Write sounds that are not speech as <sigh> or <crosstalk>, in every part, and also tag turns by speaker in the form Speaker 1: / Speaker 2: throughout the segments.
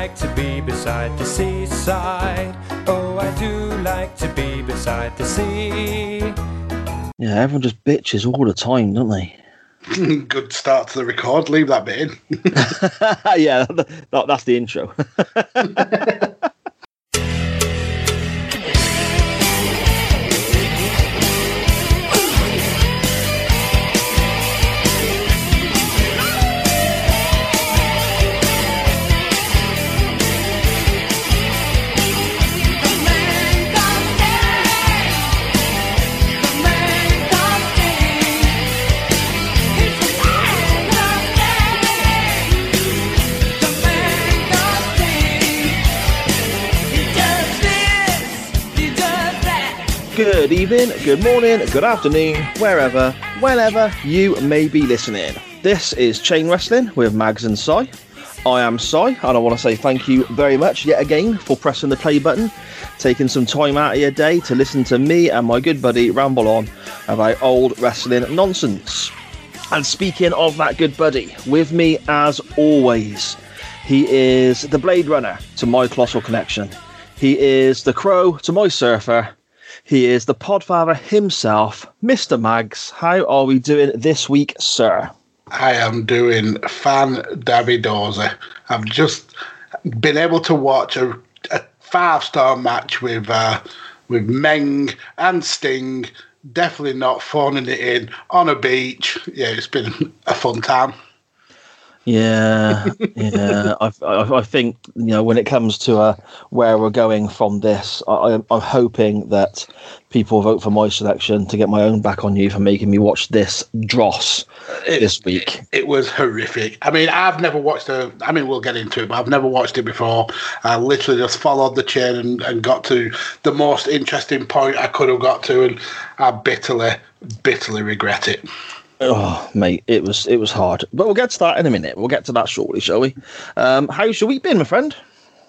Speaker 1: Like to be beside the seaside. Oh, I do like to be beside the sea.
Speaker 2: Yeah, everyone just bitches all the time, don't they? <laughs>
Speaker 3: Good start to the record. Leave that bit in. <laughs>
Speaker 2: yeah, that, that's the intro. <laughs> Good evening, good morning, good afternoon, wherever, whenever you may be listening. This is Chain Wrestling with Mags and Si. I am Si, and I want to say thank you very much yet again for pressing the play button, taking some time out of your day to listen to me and my good buddy ramble on about old wrestling nonsense. And speaking of that good buddy, with me as always, he is the Blade Runner to my Colossal Connection. He is the Crow to my Surfer. He is the Podfather himself, Mr. Mags. How are we doing this week, sir?
Speaker 3: I am doing fan Davidoza. I've just been able to watch a, a five star match with uh, with Meng and Sting. Definitely not phoning it in on a beach. Yeah, it's been a fun time.
Speaker 2: Yeah, yeah. <laughs> I, I, I think you know when it comes to uh, where we're going from this, I, I'm, I'm hoping that people vote for my selection to get my own back on you for making me watch this dross this week.
Speaker 3: It was horrific. I mean, I've never watched a. I mean, we'll get into it, but I've never watched it before. I literally just followed the chain and, and got to the most interesting point I could have got to, and I bitterly, bitterly regret it.
Speaker 2: Oh, mate, it was it was hard, but we'll get to that in a minute. We'll get to that shortly, shall we? Um, how's your week been, my friend?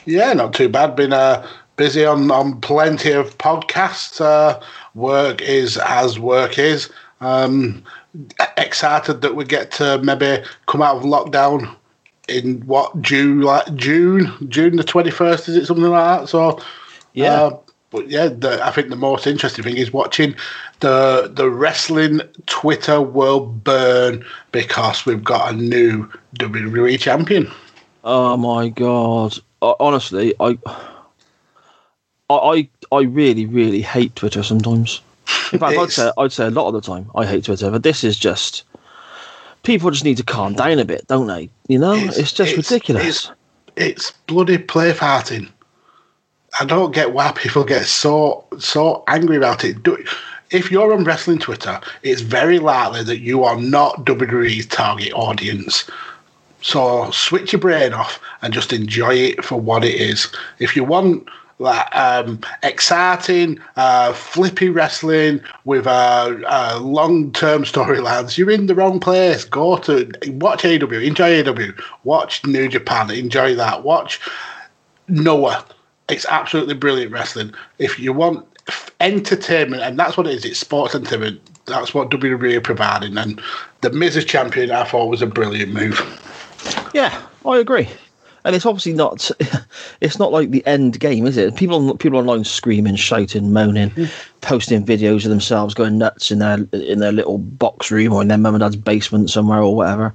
Speaker 3: Yeah, not too bad. Been uh, busy on, on plenty of podcasts. Uh, work is as work is. Um, excited that we get to maybe come out of lockdown in what June, like June, June the twenty first. Is it something like that? So
Speaker 2: Yeah.
Speaker 3: uh, but yeah, the, I think the most interesting thing is watching the the wrestling Twitter world burn because we've got a new WWE champion.
Speaker 2: Oh my god! Uh, honestly, I, I, I, I really, really hate Twitter sometimes. In fact, <laughs> I'd say I'd say a lot of the time I hate Twitter, but this is just people just need to calm down a bit, don't they? You know, it's, just ridiculous.
Speaker 3: It's, it's bloody play fighting. I don't get why people get so so angry about it. Do, if you're on wrestling Twitter, it's very likely that you are not WWE's target audience. So switch your brain off and just enjoy it for what it is. If you want like um, exciting, uh, flippy wrestling with uh, uh, long-term storylines, you're in the wrong place. Go to watch AEW, enjoy AEW, watch New Japan, enjoy that. Watch Noah. It's absolutely brilliant wrestling. If you want entertainment, and that's what it is, it's sports entertainment. That's what WWE are providing. And the Miz as champion, I thought was a brilliant move.
Speaker 2: Yeah, I agree. And it's obviously not. <laughs> It's not like the end game, is it? People, people online screaming, shouting, moaning, mm. posting videos of themselves going nuts in their in their little box room or in their mum and dad's basement somewhere or whatever,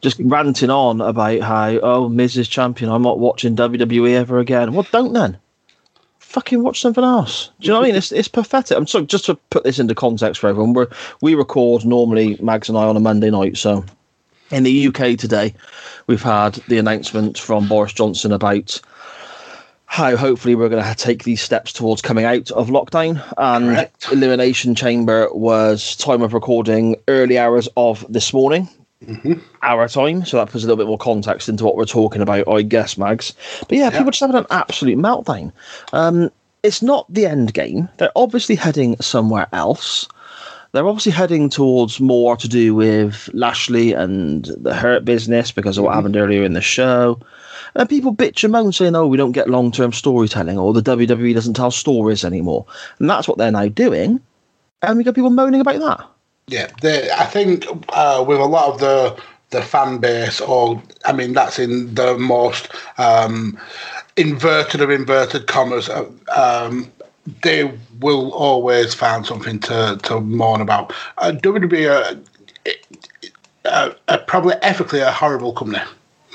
Speaker 2: just ranting on about how oh Miz is champion. I'm not watching WWE ever again. Well, don't then. Fucking watch something else. Do you know what I mean? It's it's pathetic. I'm sorry, just to put this into context for everyone. We we record normally Mags and I on a Monday night, so in the UK today, we've had the announcement from Boris Johnson about how hopefully we're going to take these steps towards coming out of lockdown. And
Speaker 3: Correct.
Speaker 2: Elimination Chamber was time of recording early hours of this morning. our time, so that puts a little bit more context into what we're talking about, I guess, Mags. But yeah, people just having an absolute meltdown. Um, it's not the end game. They're obviously heading somewhere else. They're obviously heading towards more to do with Lashley and the Hurt business because of what happened earlier in the show. And people bitch and moan saying, oh, we don't get long term storytelling or the WWE doesn't tell stories anymore. And that's what they're now doing. And we got people moaning about that.
Speaker 3: Yeah, they, I think uh, with a lot of the the fan base, or I mean, that's in the most um, inverted of inverted commas. uh, Um, they will always find something to, to mourn about. Uh, WWE are uh, uh, probably ethically a horrible company.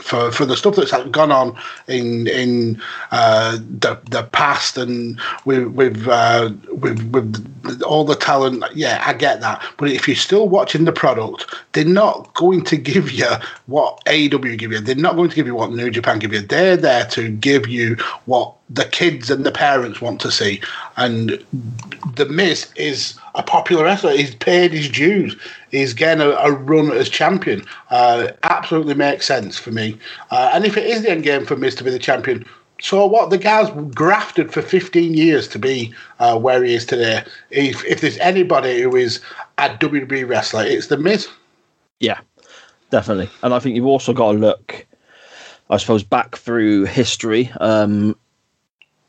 Speaker 3: For, for the stuff that's gone on in in uh, the the past and with with, uh, with with all the talent, yeah, I get that. But if you're still watching the product, they're not going to give you what AEW give you. They're not going to give you what New Japan give you. They're there to give you what the kids and the parents want to see. And the Miz is a popular wrestler. He's paid his dues. He's getting a, a run as champion. Uh, absolutely makes sense for me. Uh, and if it is the end game for Miz to be the champion, so what? The guy's grafted for 15 years to be uh, where he is today. If, if there's anybody who is a WWE wrestler, it's the Miz.
Speaker 2: Yeah, definitely. And I think you've also got to look, I suppose, back through history. Um,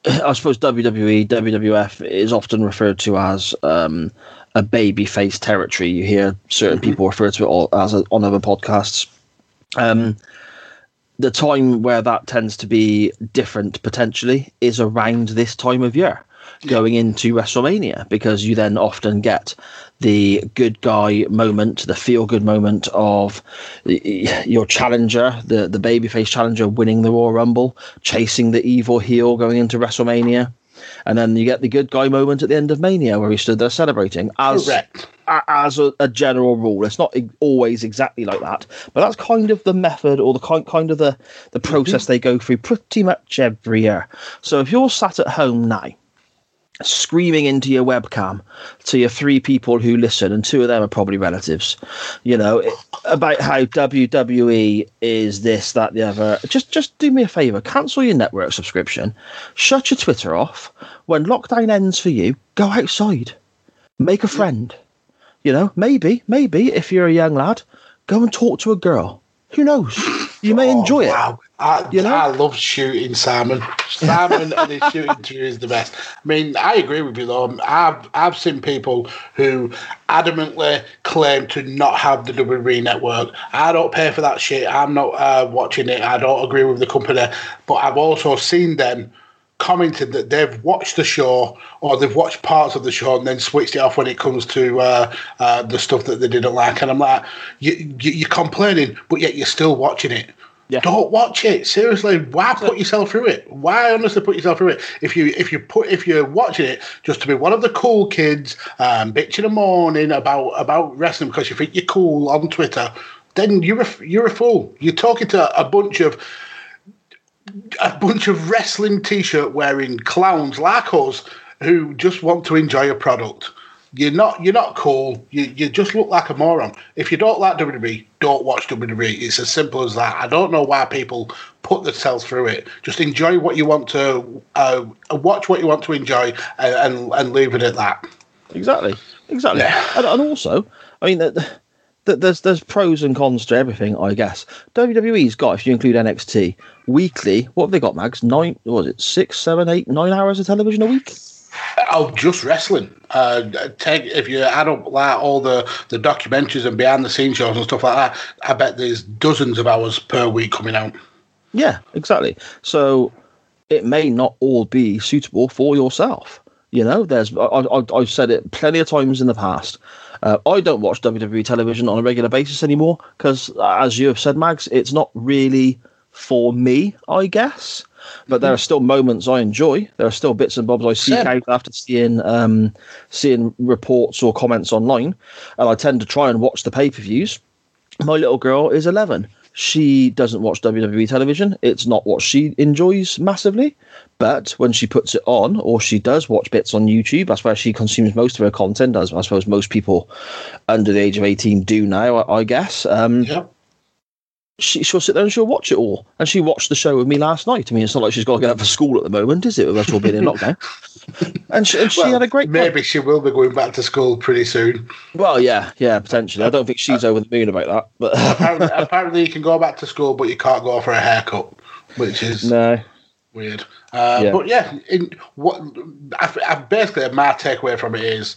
Speaker 2: I suppose WWE, WWF is often referred to as um, a babyface territory. You hear certain people refer to it all as a, on other podcasts. Um, the time where that tends to be different potentially is around this time of year going into WrestleMania because you then often get the good guy moment, the feel good moment of your challenger, the the babyface challenger winning the Royal Rumble, chasing the evil heel going into WrestleMania. And then you get the good guy moment at the end of Mania where he stood there celebrating. As
Speaker 3: Correct.
Speaker 2: a- as a, a general rule, it's not always exactly like that, but that's kind of the method or the kind kind of the the mm-hmm. process they go through pretty much every year. So if you're sat at home now, screaming into your webcam to your three people who listen, and two of them are probably relatives, you know, about how WWE is this, that, the other. Just, just do me a favor, cancel your network subscription, shut your Twitter off. When lockdown ends for you, go outside, make a friend. You know, maybe, maybe if you're a young lad, go and talk to a girl. Who knows? You may enjoy it.
Speaker 3: Oh, Wow. I,
Speaker 2: You know?
Speaker 3: I love shooting Simon. Simon and his shooting through is the best. I mean, I agree with you though. I've I've seen people who adamantly claim to not have the WWE network. I don't pay for that shit. I'm not uh, watching it. I don't agree with the company. But I've also seen them commented that they've watched the show or they've watched parts of the show and then switched it off when it comes to uh, uh, the stuff that they didn't like. And I'm like, you, you, you're complaining, but yet you're still watching it.
Speaker 2: Yeah.
Speaker 3: Don't watch it. Seriously, why put yourself through it? Why honestly put yourself through it? If you if you put if you're watching it just to be one of the cool kids, um, bitching and morning about about wrestling because you think you're cool on Twitter, then you're a, you're a fool. You're talking to a bunch of a bunch of wrestling t-shirt wearing clowns like us who just want to enjoy a product. You're not you're not cool. You you just look like a moron. If you don't like WWE, don't watch WWE. It's as simple as that. I don't know why people put themselves through it. Just enjoy what you want to uh, watch what you want to enjoy and, and and leave it at that.
Speaker 2: Exactly, exactly.
Speaker 3: Yeah.
Speaker 2: And, and also, I mean, that that there's there's pros and cons to everything, I guess. WWE's got, if you include NXT, weekly. What have they got, Mags? Nine? What was it? Six, seven, eight, nine hours of television a week?
Speaker 3: Oh, just wrestling. Uh, take if you add up like all the the documentaries and behind the scenes shows and stuff like that. I bet there's dozens of hours per week coming out.
Speaker 2: Yeah, exactly. So it may not all be suitable for yourself. You know, there's I, I, I've said it plenty of times in the past. Uh, I don't watch WWE television on a regular basis anymore because, as you have said, Mags, it's not really for me. I guess, but there are still moments I enjoy. There are still bits and bobs I seek
Speaker 3: Same.
Speaker 2: out after seeing um, seeing reports or comments online, and I tend to try and watch the pay per views. My little girl is eleven. she doesn't watch WWE television. It's not what she enjoys massively. But when she puts it on, or she does watch bits on YouTube, that's where she consumes most of her content, as I suppose most people under the age of 18 do now, I, I guess. Um,
Speaker 3: Yep.
Speaker 2: She, she'll sit there and she'll watch it all. And she watched the show with me last night. I mean, it's not like she's got to get up for school at the moment, is it? With us all being in <laughs> lockdown. And she, and she
Speaker 3: Well,
Speaker 2: had a great time.
Speaker 3: Maybe she will be going back to school pretty soon.
Speaker 2: Well, yeah, yeah, potentially. I don't think she's over the moon about that. But <laughs>
Speaker 3: apparently, apparently, you can go back to school, but you can't go for a haircut, which is
Speaker 2: no.
Speaker 3: weird. Uh,
Speaker 2: Yeah.
Speaker 3: But yeah, in what I, I basically my takeaway from it is,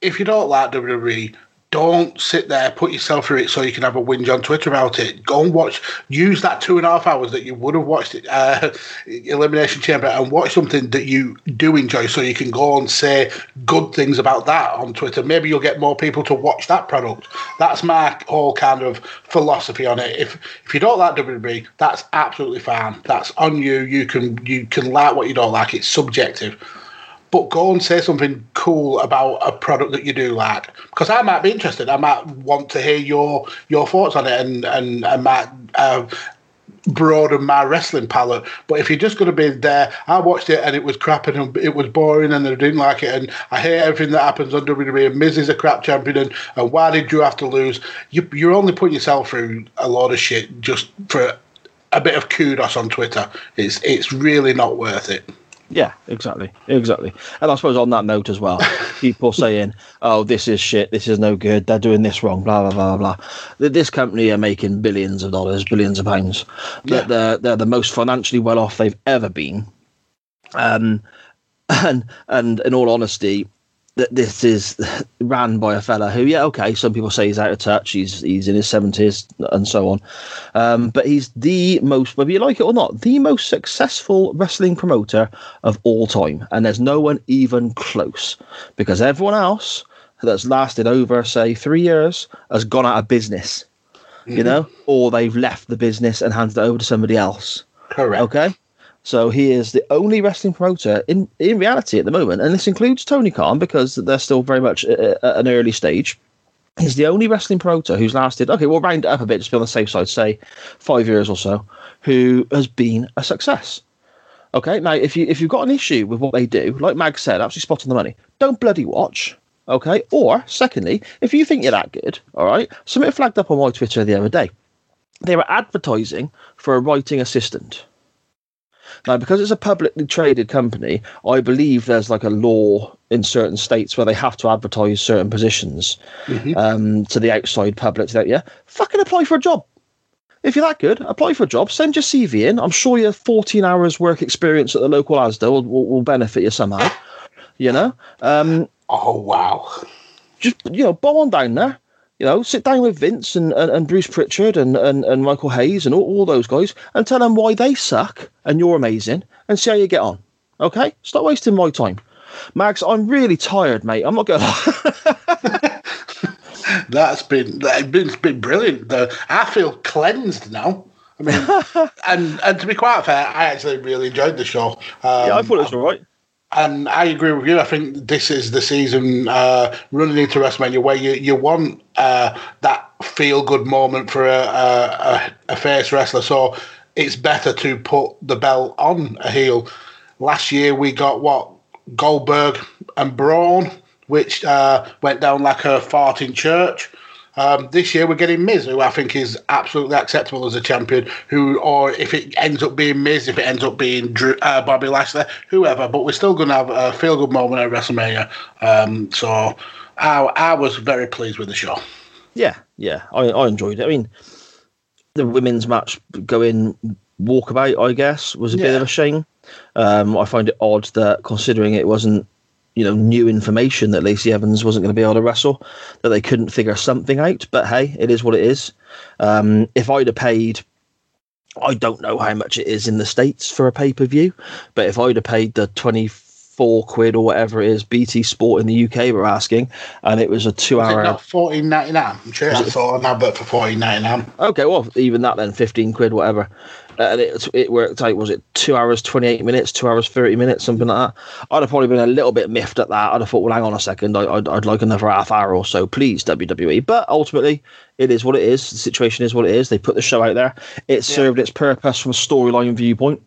Speaker 3: if you don't like WWE, don't sit there, put yourself through it so you can have a whinge on Twitter about it. Go and watch, use that two and a half hours that you would have watched it, uh, Elimination Chamber and watch something that you do enjoy so you can go and say good things about that on Twitter. Maybe you'll get more people to watch that product. That's my whole kind of philosophy on it. If if you don't like WWE, that's absolutely fine. That's on you. You can you can like what you don't like. It's subjective but go and say something cool about a product that you do like because I might be interested. I might want to hear your your thoughts on it and and I might uh, broaden my wrestling palette. But if you're just going to be there, I watched it and it was crap and it was boring and I didn't like it and I hate everything that happens on WWE and Miz is a crap champion and, and why did you have to lose? You, you're only putting yourself through a lot of shit just for a bit of kudos on Twitter. It's it's really not worth it.
Speaker 2: Yeah, exactly, exactly. And I suppose on that note as well, <laughs> people saying, "Oh, this is shit. This is no good. They're doing this wrong." Blah blah blah blah. Th- This company are making billions of dollars, billions of pounds. They're
Speaker 3: Yeah.
Speaker 2: they're, they're the most financially well off they've ever been. Um, <laughs> and and in all honesty, that this is ran by a fella who, yeah, okay, some people say he's out of touch. He's he's in his seventies and so on, um, but he's the most, whether you like it or not, the most successful wrestling promoter of all time, and there's no one even close because everyone else that's lasted over, say, three years has gone out of business, you know, or they've left the business and handed it over to somebody else.
Speaker 3: Correct.
Speaker 2: Okay. So he is the only wrestling promoter in, in reality at the moment, and this includes Tony Khan because they're still very much at, at an early stage. He's the only wrestling promoter who's lasted, okay, we'll round it up a bit just be on the safe side, say five years or so, who has been a success. Okay, now if you if you've got an issue with what they do, like Mag said, absolutely spot on the money, don't bloody watch. Okay, or secondly, if you think you're that good, all right, something flagged up on my Twitter the other day. They were advertising for a writing assistant. Now, because it's a publicly traded company, I believe there's like a law in certain states where they have to advertise certain positions um, to the outside public. That yeah, fucking apply for a job. If you're that good, apply for a job. Send your CV in. I'm sure your 14 hours work experience at the local ASDA will, will, will benefit you somehow. You know, um,
Speaker 3: Oh wow.
Speaker 2: just you know, on down there. You know, sit down with Vince and, and, and Bruce Pritchard and, and, and Michael Hayes and all, all those guys and tell them why they suck and you're amazing and see how you get on. Okay? Stop wasting my time. Mags, I'm really tired, mate. I'm not going <laughs> to.
Speaker 3: That's been that's been, it's been brilliant. The, I feel cleansed now. I mean, <laughs> and and to be quite fair, I actually really enjoyed the show. Um,
Speaker 2: yeah, I thought it was all right.
Speaker 3: And I agree with you. I think this is the season uh, running into WrestleMania where you you want uh, that feel good moment for a, a, a, face wrestler. So it's better to put the belt on a heel. Last year we got what Goldberg and Braun, which uh, went down like a fart in church. Um, this year we're getting Miz, who I think is absolutely acceptable as a champion. Who, or if it ends up being Miz, if it ends up being Drew, uh, Bobby Lashley, whoever, but we're still going to have a feel good moment at WrestleMania. Um, so I, I was very pleased with the show.
Speaker 2: Yeah, yeah, I, I enjoyed it. I mean, the women's match going walkabout, I guess, was a bit of a shame. Um, I find it odd that considering it wasn't, you know, new information that Lacey Evans wasn't going to be able to wrestle, that they couldn't figure something out. But hey, it is what it is. Um, if I'd have paid, I don't know how much it is in the states for a pay per view, but if I'd have paid the twenty four quid or whatever it is. BT Sport in the UK were asking, and it was a two-hour.
Speaker 3: not fourteen ninety nine? I'm sure I saw an advert for fourteen ninety nine.
Speaker 2: Okay, well, even that then, fifteen quid, whatever. Uh, and it it worked out. Was it two hours twenty eight minutes, two hours thirty minutes, something like that? I'd have probably been a little bit miffed at that. I'd have thought, well, hang on a second, I, I'd, I'd like another half hour or so, please, WWE. But ultimately, it is what it is. The situation is what it is. They put the show out there. It served its purpose from a storyline viewpoint.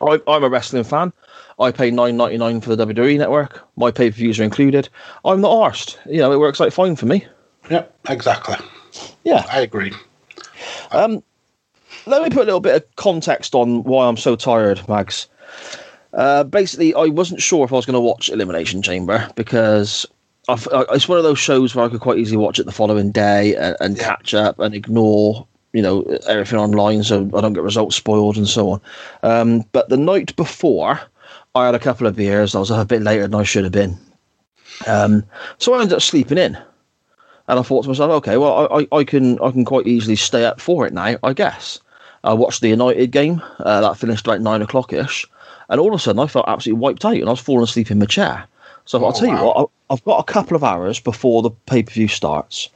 Speaker 2: I, I'm a wrestling fan. I pay nine ninety nine for the WWE network. My pay per views are included. I'm not arsed. You know, it works out fine for me.
Speaker 3: Yep, exactly.
Speaker 2: Yeah.
Speaker 3: I agree.
Speaker 2: let me put a little bit of context on why I'm so tired, Mags. Uh, basically, I wasn't sure if I was going to watch Elimination Chamber because I've, I, it's one of those shows where I could quite easily watch it the following day and, and
Speaker 3: Yeah.
Speaker 2: catch up and ignore, you know, everything online so I don't get results spoiled and so on. Um, but the night before, I had a couple of beers. I was a bit later than I should have been. Um, so I ended up sleeping in. And I thought to myself, okay, well, I, I, I can I can quite easily stay up for it now, I guess. I watched the United game uh, that finished about nine o'clock ish, and all of a sudden I felt absolutely wiped out, and I was falling asleep in my chair. So I'll
Speaker 3: Oh,
Speaker 2: tell you what, I- I've got a couple of hours before the pay per view starts.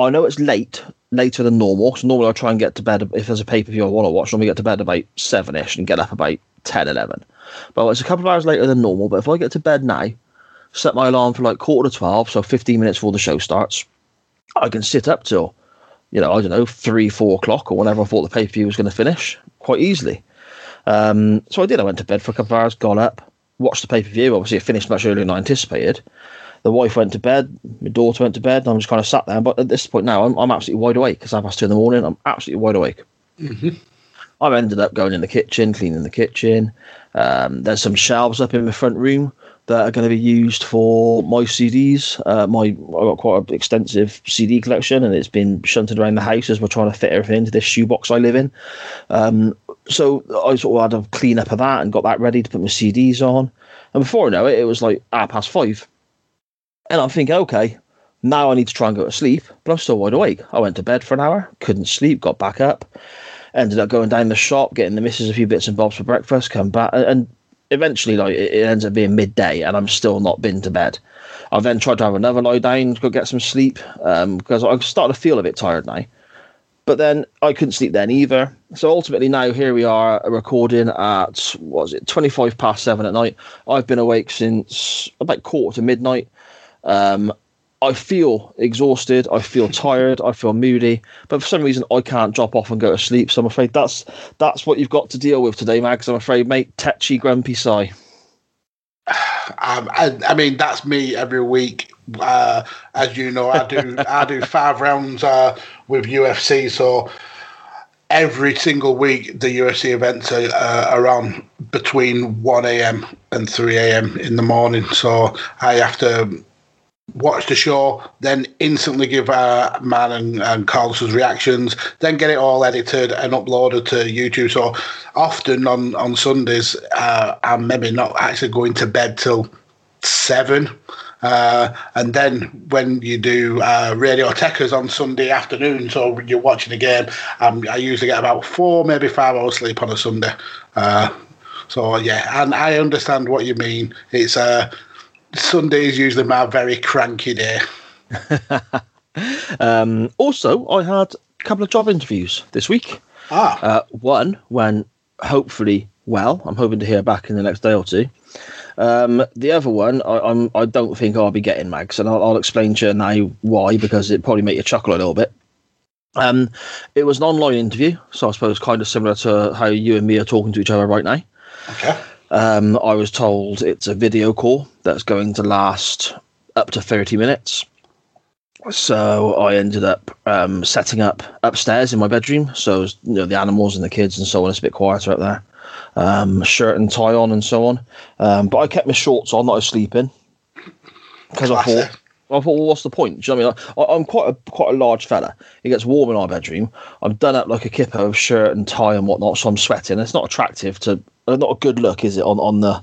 Speaker 2: I know it's late, later than normal. So normally I try and get to bed if there's a pay per view I want to watch. Normally get to bed about seven ish and get up about 10, 11. But it's a couple of hours later than normal. But if I get to bed now, set my alarm for like quarter to twelve, so fifteen minutes before the show starts, I can sit up till you know I don't know three, four o'clock or whenever I thought the pay per view was going to finish quite easily. Um, so I did. I went to bed for a couple of hours, got up, watched the pay per view. Obviously, it finished much earlier than I anticipated. The wife went to bed, my daughter went to bed, and I'm just kind of sat there. But at this point now, I'm, I'm absolutely wide awake. because I've past two in the morning. I'm absolutely wide awake. I've ended up going in the kitchen, cleaning the kitchen. Um, there's some shelves up in the front room that are going to be used for my CDs. Uh, my I've got quite an extensive CD collection, and it's been shunted around the house as we're trying to fit everything into this shoebox I live in. Um, so I sort of had a clean up of that and got that ready to put my CDs on. And before I know it, it was like half past five. And I'm thinking, okay, now I need to try and go to sleep, but I'm still wide awake. I went to bed for an hour, couldn't sleep, got back up, ended up going down the shop, getting the missus a few bits and bobs for breakfast, come back, and- eventually, like it, ends up being midday, and I'm still not been to bed. I then tried to have another lie down, go get some sleep, um, because I started to feel a bit tired now. But then I couldn't sleep then either. So ultimately, now here we are recording at was it, twenty five past seven at night. I've been awake since about quarter to midnight. Um, I feel exhausted. I feel tired. I feel moody. But for some reason, I can't drop off and go to sleep. So I'm afraid that's that's what you've got to deal with today, Mags. I'm afraid, mate. Tetchy, grumpy Si. <sighs>
Speaker 3: Um, I, I mean, that's me every week. Uh, as you know, I do I do five rounds uh, with UFC, so every single week the UFC events are, uh, are on between one a.m. and three a.m. in the morning. So I have to watch the show, then instantly give uh, Man and, and Carlos's reactions, then get it all edited and uploaded to YouTube. So often on, on Sundays, uh, I'm maybe not actually going to bed till seven. Uh, and then when you do uh, Radio Techers on Sunday afternoon, so you're watching a game, um, I usually get about four, maybe five hours sleep on a Sunday. Uh, so yeah, and I understand what you mean. It's uh, Sunday is usually my very cranky day. <laughs>
Speaker 2: Um, also, I had a couple of job interviews this week.
Speaker 3: Ah,
Speaker 2: Uh, one went hopefully well. I'm hoping to hear back in the next day or two. Um, the other one, I, I'm I don't think I'll be getting mags, and I'll, I'll explain to you now why because it probably make you chuckle a little bit. Um, it was an online interview, so I suppose kind of similar to how you and me are talking to each other right now.
Speaker 3: okay.
Speaker 2: Um, I was told it's a video call that's going to last up to 30 minutes. So I ended up um, setting up upstairs in my bedroom. So you know the animals and the kids and so on. It's a bit quieter up there. Um, shirt and tie on and so on. Um, but I kept my shorts on, not sleeping, because I thought. I thought, well, what's the point? Do you know what I mean? I, I'm quite a quite a large fella. It gets warm in our bedroom. I'm done up like a kipper of shirt and tie and whatnot, so I'm sweating. It's not attractive to, not a good look, is it on on the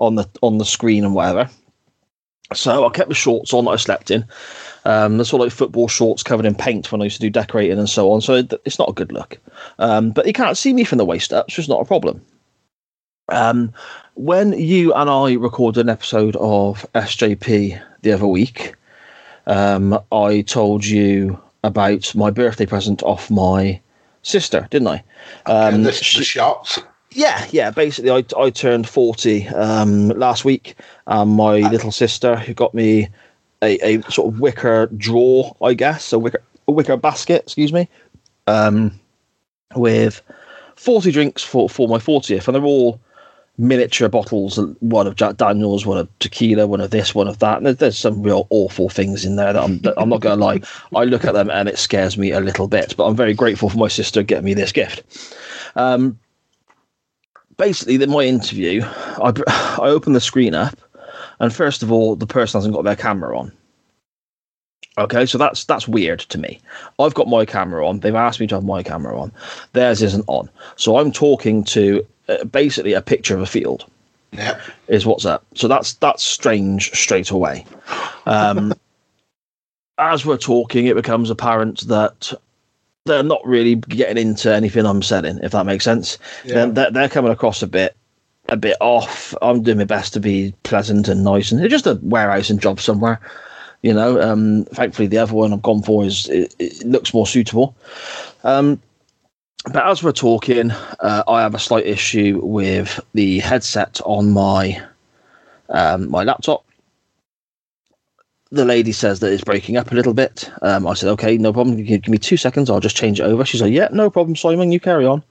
Speaker 2: on the on the screen and whatever. So I kept the shorts on that I slept in. Um, they're sort of like football shorts covered in paint when I used to do decorating and so on. So it, it's not a good look. Um, but you can't see me from the waist up, so it's not a problem. Um, when you and I recorded an episode of SJP the other week, um, I told you about my birthday present off my sister, didn't I?
Speaker 3: and
Speaker 2: Um,
Speaker 3: the,
Speaker 2: she-
Speaker 3: the shots.
Speaker 2: Yeah, yeah. Basically, I, I turned 40 um, last week. Um, my little sister, who got me a, a sort of wicker drawer, I guess, a wicker, a wicker basket, excuse me, um, with 40 drinks for, for my 40th. And they're all miniature bottles one of Jack Daniels, one of tequila, one of this, one of that. And there's, there's some real awful things in there that I'm, that I'm not going to lie. I look at them and it scares me a little bit, but I'm very grateful for my sister getting me this gift. Um, basically, in my interview, I, <sighs> I opened the screen up, and first of all, the person hasn't got their camera on. Okay, so that's that's weird to me. I've got my camera on. They've asked me to have my camera on. Theirs isn't on. So I'm talking to uh, basically a picture of a field
Speaker 3: Yep.
Speaker 2: is what's up. So that's that's strange straight away. Um, <laughs> as we're talking, it becomes apparent that they're not really getting into anything I'm selling, if that makes sense.
Speaker 3: Yeah.
Speaker 2: They're, they're, coming across a bit a bit off. I'm doing my best to be pleasant and nice, and it's just a warehouse and job somewhere. You know, um, thankfully the other one I've gone for is it, it looks more suitable. Um, but as we're talking, uh, I have a slight issue with the headset on my um, my laptop. The lady says that it's breaking up a little bit. Um, I said, "Okay, no problem. Give, me two seconds. I'll just change it over." She's like, "Yeah, no problem, Simon. You carry on."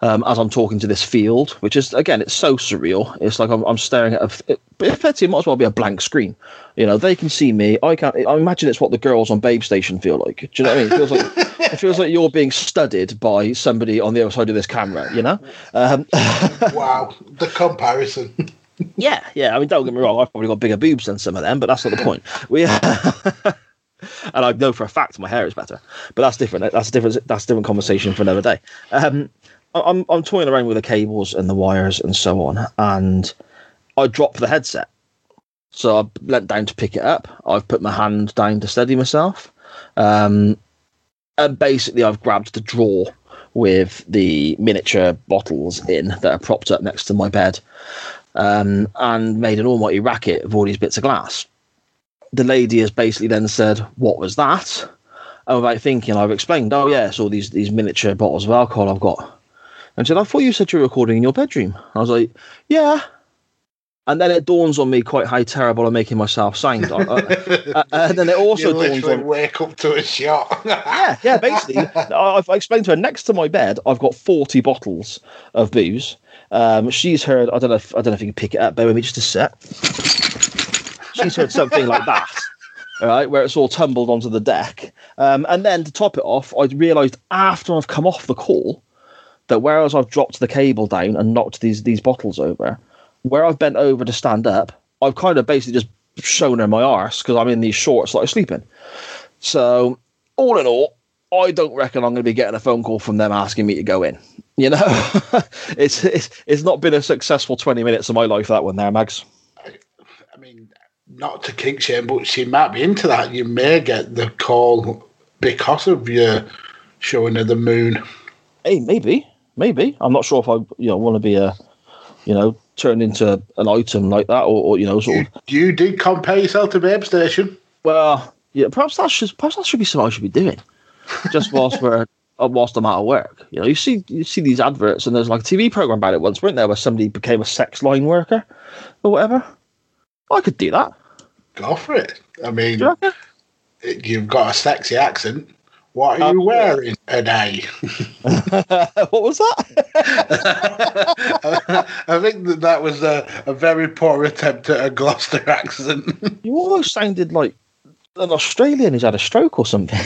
Speaker 2: Um, as I'm talking to this field, which is again, it's so surreal. It's like I'm, I'm staring at a. It, effectively, it might as well be a blank screen. You know, they can see me. I can't. I imagine it's what the girls on Babe Station feel like. Do you know what I mean? It feels like it feels like you're being studied by somebody on the other side of this camera. You know. Um, <laughs>
Speaker 3: wow. The comparison.
Speaker 2: Yeah, yeah. I mean, don't get me wrong. I've probably got bigger boobs than some of them, but that's not the point. We. <laughs> And I know for a fact my hair is better, but that's different. That's a different. That's a different conversation for another day. Um, I'm I'm toying around with the cables and the wires and so on, and I dropped the headset. So I leant down to pick it up. I've put my hand down to steady myself, um, and basically I've grabbed the drawer with the miniature bottles in that are propped up next to my bed, um, and made an almighty racket of all these bits of glass. The lady has basically then said, "What was that?" And without thinking, I've explained, "Oh yeah, it's all these these miniature bottles of alcohol I've got." And she said, "I thought you said you were recording in your bedroom." I was like, "Yeah." And then it dawns on me quite how terrible I'm making myself sound. Uh, <laughs> uh, and then it also
Speaker 3: you
Speaker 2: dawns on
Speaker 3: wake up to a shot. <laughs>
Speaker 2: yeah, yeah. Basically, <laughs> I've explained to her next to my bed, I've got forty bottles of booze. Um, she's heard. I don't know. If, I don't know if you can pick it up. Bear with me just a sec. She's heard something like that. All right, where it's all tumbled onto the deck. Um, and then to top it off, I realised after I've come off the call that whereas I've dropped the cable down and knocked these these bottles over, where I've bent over to stand up, I've kind of basically just shown her my arse because I'm in these shorts that I sleep in. So, all in all, I don't reckon I'm going to be getting a phone call from them asking me to go in. You know, <laughs> it's, it's it's not been a successful 20 minutes of my life that one there, Mags.
Speaker 3: I mean, not to kink shame, but she might be into that. You may get the call because of your showing of the moon.
Speaker 2: Hey, maybe, maybe. I'm not sure if I you know want to be a you know turned into an item like that or, or you know sort
Speaker 3: You,
Speaker 2: of.
Speaker 3: you did compare yourself to Babe Station.
Speaker 2: Well, yeah, perhaps that should perhaps that should be something I should be doing, just whilst we're whilst I'm out of work. You know, you see you see these adverts and there's like a TV program about it once, weren't there, where somebody became a sex line worker or whatever. I could do that.
Speaker 3: Go for it. I mean,
Speaker 2: you
Speaker 3: it, you've got a sexy accent. What are
Speaker 2: Um,
Speaker 3: you wearing a day? <laughs>
Speaker 2: what was that? <laughs>
Speaker 3: I think that that was a, a very poor attempt at a Gloucester accent. <laughs>
Speaker 2: you almost sounded like an Australian who's had a stroke or something.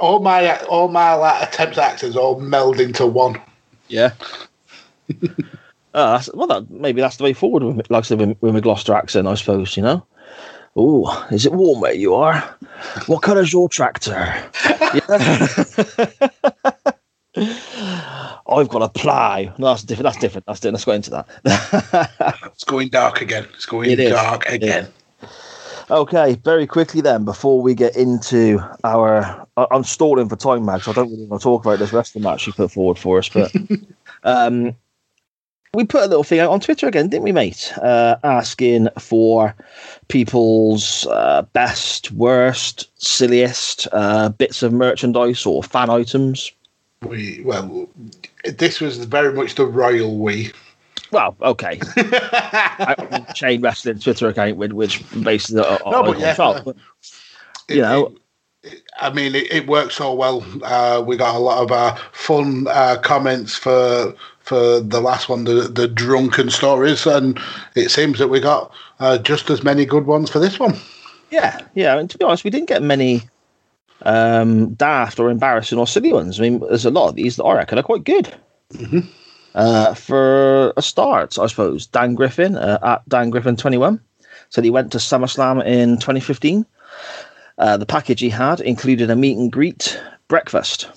Speaker 3: All my all my like, attempts at accents all meld into one.
Speaker 2: yeah. <laughs> Uh, well, that, maybe that's the way forward, with, like I said, with, with my Gloucester accent, I suppose, you know? Oh, is it warm where you are? What colour's your tractor? <laughs> I've got a plough. No, that's different. That's different. That's different. Let's go into that. <laughs>
Speaker 3: It's going dark again. It's going
Speaker 2: It
Speaker 3: dark again.
Speaker 2: Okay, very quickly then, before we get into our, I- I'm stalling for time, Mags. I don't really want to talk about this wrestling match you put forward for us, but <laughs> um, we put a little thing out on Twitter again, didn't we, mate? Uh, asking for people's uh, best, worst, silliest uh, bits of merchandise or fan items.
Speaker 3: We well, this was very much the royal we.
Speaker 2: Well, okay. I- Chain Wrestling Twitter account, with which basically, uh,
Speaker 3: No, but yeah, uh,
Speaker 2: but, you know,
Speaker 3: I mean, it, it worked so well. Uh, we got a lot of uh, fun uh, comments for for the last one, the the drunken stories, and it seems that we got uh, just as many good ones for this one.
Speaker 2: Yeah, yeah. And to be honest, we didn't get many um, daft or embarrassing or silly ones. I mean, there's a lot of these that I reckon are quite good. Uh, for a start, I suppose, Dan Griffin uh, at Dan Griffin 21 said he went to SummerSlam in 2015. Uh, the package he had included a meet and greet breakfast.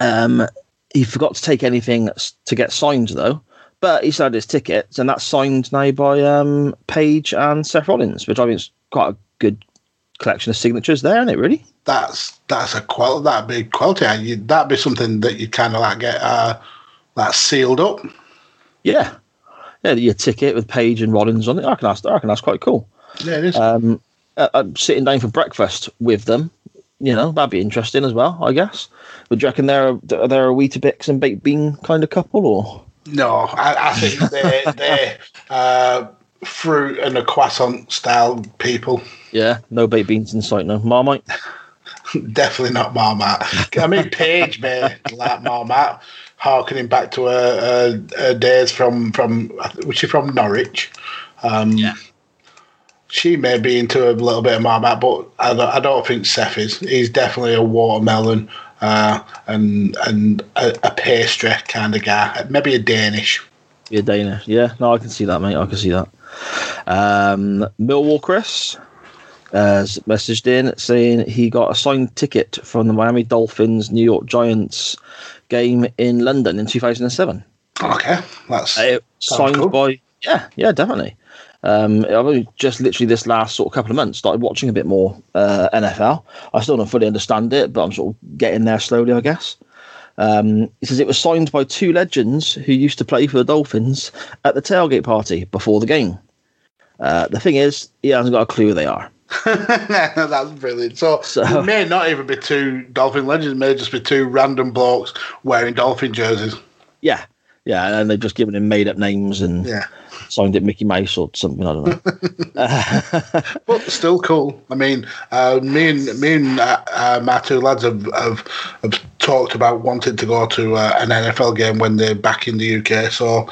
Speaker 2: Um, he forgot to take anything to get signed though, but he still had his tickets, and that's signed now by um, Paige and Seth Rollins, which I think is quite a good collection of signatures there, isn't it? Really?
Speaker 3: That's that's a qual that'd be quality. That'd be something that you kind of like get uh, that sealed up.
Speaker 2: Yeah, yeah. Your ticket with Paige and Rollins on it. I reckon that's, I reckon that's quite cool.
Speaker 3: Yeah, it is.
Speaker 2: Um, uh, sitting down for breakfast with them, you know, that'd be interesting as well. I guess. Would you reckon they're are they a Weetabix and baked bean kind of couple, or
Speaker 3: no, I, I think they're <laughs> they're uh, fruit and a croissant style people.
Speaker 2: yeah, no baked beans in sight, no Marmite. <laughs>
Speaker 3: Definitely not Marmite. I mean, Paige may like Marmite, harkening back to her, her, her days from from was she from Norwich? Um,
Speaker 2: Yeah.
Speaker 3: She may be into a little bit of Marmite, but I don't, I don't think Seth is. He's definitely a watermelon uh, and and a, a pastry kind of guy. Maybe a Danish.
Speaker 2: Yeah, Danish. Yeah, no, I can see that, mate. I can see that. Um, Millwall Chris has messaged in saying he got a signed ticket from the Miami Dolphins New York Giants game in London in 2007.
Speaker 3: Okay, that's
Speaker 2: Uh, signed
Speaker 3: cool.
Speaker 2: by yeah, yeah, definitely. Um, I've only just literally this last sort of couple of months started watching a bit more uh, NFL. I still don't fully understand it, but I'm sort of getting there slowly, I guess. Um, he says it was signed by two legends who used to play for the Dolphins at the tailgate party before the game. Uh, the thing is, he hasn't got a clue who they are. <laughs>
Speaker 3: That's brilliant. So,
Speaker 2: So-
Speaker 3: it may not even be two Dolphin legends, it may just be two random blokes wearing Dolphin jerseys.
Speaker 2: Yeah, yeah, and they've just given him made up names and
Speaker 3: Yeah.
Speaker 2: signed it Mickey Mouse or something. I don't know. <laughs> <laughs>
Speaker 3: But still cool. I mean, uh, me and me and uh, uh, my two lads have, have have talked about wanting to go to uh, an NFL game when they're back in the UK. So,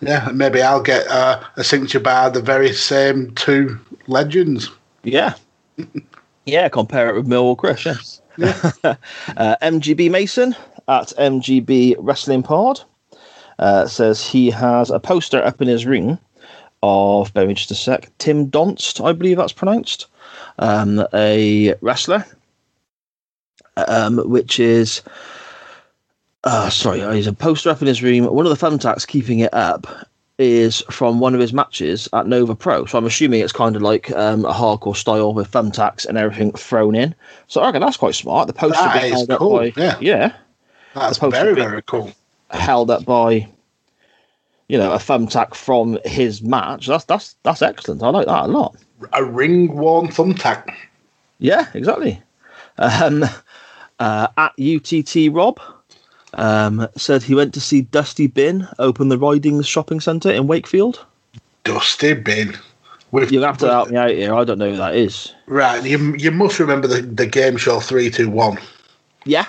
Speaker 3: yeah, maybe I'll get uh, a signature by the very same two legends.
Speaker 2: Yeah. Yeah, compare it with Millwall Chris, yeah. <laughs> uh, MGB Mason at MGB Wrestling Pod uh, says he has a poster up in his ring of, bear me just a sec, Tim Donst, I believe that's pronounced, um, a wrestler, um, which is, uh, sorry, he's a poster up in his room. One of the thumbtacks keeping it up is from one of his matches at Nova Pro. So I'm assuming it's kind of like um, a hardcore style with thumbtacks and everything thrown in. So I reckon that's quite smart. The poster
Speaker 3: That
Speaker 2: being
Speaker 3: is
Speaker 2: held up
Speaker 3: cool,
Speaker 2: by
Speaker 3: yeah.
Speaker 2: yeah,
Speaker 3: That's very very cool.
Speaker 2: held up by you know a thumbtack from his match. That's that's that's excellent. I like that a lot.
Speaker 3: A ring worn thumbtack.
Speaker 2: Yeah, exactly. Um, <laughs> uh, at UTT Rob um, said he went to see Dusty Bin open the Ridings shopping centre in Wakefield.
Speaker 3: Dusty bin. With,
Speaker 2: You'll have to help me out here. I don't know who that is.
Speaker 3: Right, you, you must remember the, the game show 321.
Speaker 2: Yeah.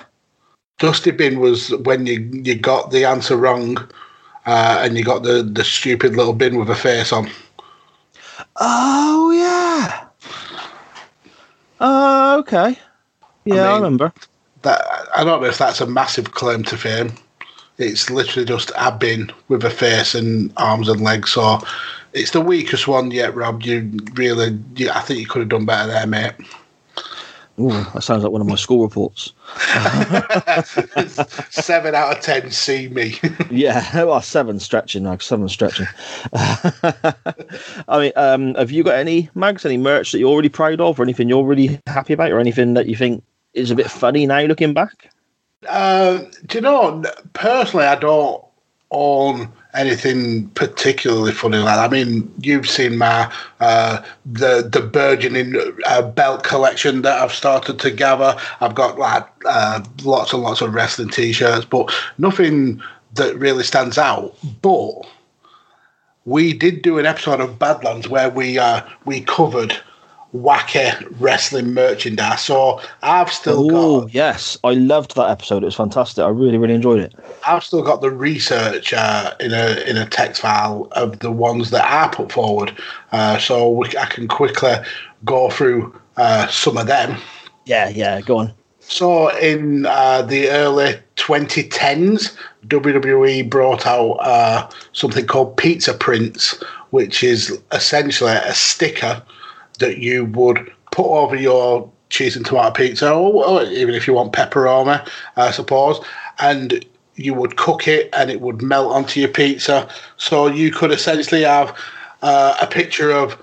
Speaker 3: Dusty bin was when you, you got the answer wrong uh, and you got the, the stupid little bin with a face on.
Speaker 2: Oh yeah. Oh okay. Yeah, I,
Speaker 3: mean-
Speaker 2: remember.
Speaker 3: That I don't know if that's a massive claim to fame. It's literally just a bin with a face and arms and legs. So it's the weakest one yet, Rob. You really, you, I think you could have done better there, mate.
Speaker 2: Ooh, that sounds like one of my school reports. <laughs>
Speaker 3: Seven out of ten, see me. <laughs>
Speaker 2: Yeah, well, seven stretching, like seven stretching. <laughs> I mean, um, have you got any mags, any merch that you're already proud of, or anything you're really happy about, or anything that you think is a bit funny now looking back?
Speaker 3: Uh, do you know? Personally, I don't own anything particularly funny like that. I mean, you've seen my uh, the the burgeoning uh, belt collection that I've started to gather. I've got like uh, lots and lots of wrestling t-shirts, but nothing that really stands out. But we did do an episode of Badlands where we uh, we covered wacky wrestling merchandise. So I've still
Speaker 2: Oh
Speaker 3: got
Speaker 2: yes, I loved that episode. It was fantastic. I really, really enjoyed it.
Speaker 3: I've still got the research uh, in a in a text file of the ones that I put forward. Uh, so we, I can quickly go through uh, some of them.
Speaker 2: Yeah, yeah. Go on.
Speaker 3: So in uh, the early 2010s, WWE brought out uh, something called Pizza Prints, which is essentially a sticker that you would put over your cheese and tomato pizza, or, or even if you want pepperoni, I suppose, and you would cook it and it would melt onto your pizza. So you could essentially have uh, a picture of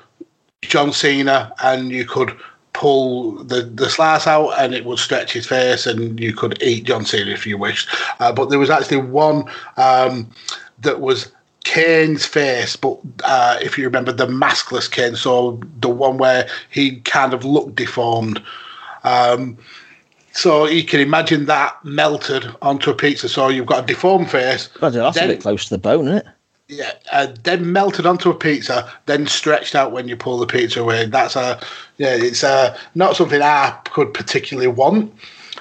Speaker 3: John Cena and you could pull the, the slice out and it would stretch his face and you could eat John Cena if you wished. Uh, but there was actually one um, that was Kane's face, but uh, if you remember the maskless Kane, so the one where he kind of looked deformed. Um, so you can imagine that melted onto a pizza. So you've got a deformed face.
Speaker 2: Hell, that's
Speaker 3: Then-
Speaker 2: a bit close to the bone, isn't it?
Speaker 3: Yeah, uh, then melted onto a pizza, then stretched out when you pull the pizza away. That's a yeah, it's uh, not something I could particularly want.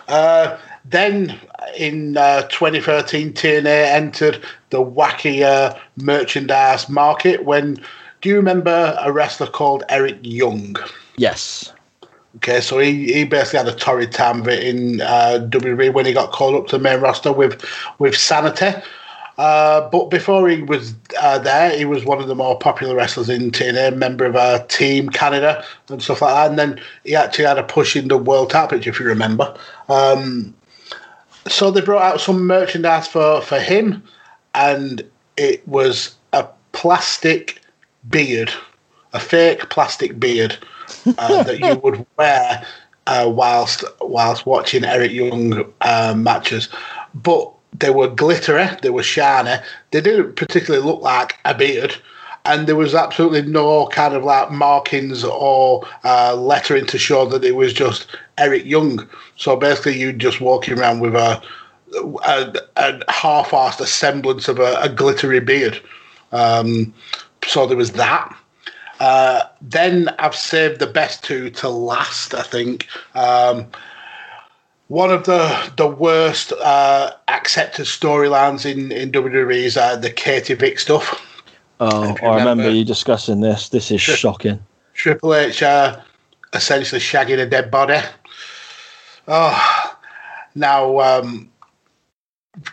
Speaker 3: Uh, then in uh, 2013, TNA entered the wacky uh, merchandise market. When do you remember a wrestler called Eric Young?
Speaker 2: Yes.
Speaker 3: Okay, so he, he basically had a torrid time of it in uh, WWE when he got called up to the main roster with with Sanity. Uh, but before he was uh, there, he was one of the more popular wrestlers in TNA, member of uh, Team Canada and stuff like that. And then he actually had a push in the World Pitch, if you remember. Um, so they brought out some merchandise for, for him, and it was a plastic beard, a fake plastic beard uh, <laughs> that you would wear uh, whilst whilst watching Eric Young uh, matches, but they were glittery, they were shiny, they didn't particularly look like a beard. And there was absolutely no kind of like markings or uh, lettering to show that it was just Eric Young. So basically, you just walking around with a, a, a half-assed semblance of a, a glittery beard. Um, so there was that. Uh, then I've saved the best two to last. I think um, one of the the worst uh, accepted storylines in in WWE is uh, the Katie Vick stuff.
Speaker 2: Oh, I remember
Speaker 3: remember-
Speaker 2: you discussing this. This is
Speaker 3: Sure.
Speaker 2: shocking.
Speaker 3: Triple H uh, essentially shagging a dead body. Oh, now um,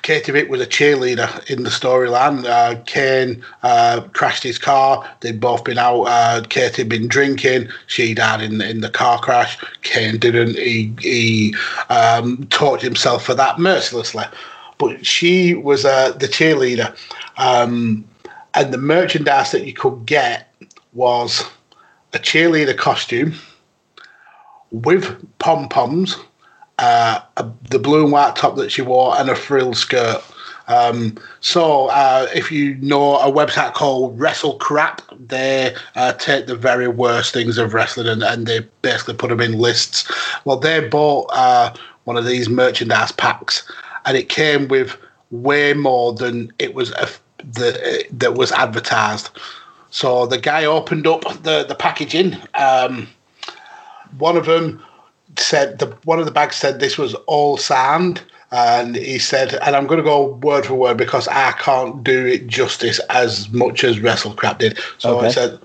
Speaker 3: Katie Vick was a cheerleader in the storyline. Uh, Kane uh, crashed his car. They'd both been out. Uh, Katie had been drinking. She died in in the car crash. Kane didn't. He he um, tortured himself for that mercilessly. But she was uh, the cheerleader, um, and the merchandise that you could get was a cheerleader costume with pom poms, uh, the blue and white top that she wore, and a frilled skirt. Um, so, uh, if you know a website called WrestleCrap, they uh, take the very worst things of wrestling and, and they basically put them in lists. Well, they bought uh, one of these merchandise packs, and it came with way more than it was the, that was advertised. So the guy opened up the the packaging. Um, one of them said the one of the bags said this was all sand, and he said, and I'm going to go word for word because I can't do it justice as much as WrestleCrap did. So
Speaker 2: Okay.
Speaker 3: it said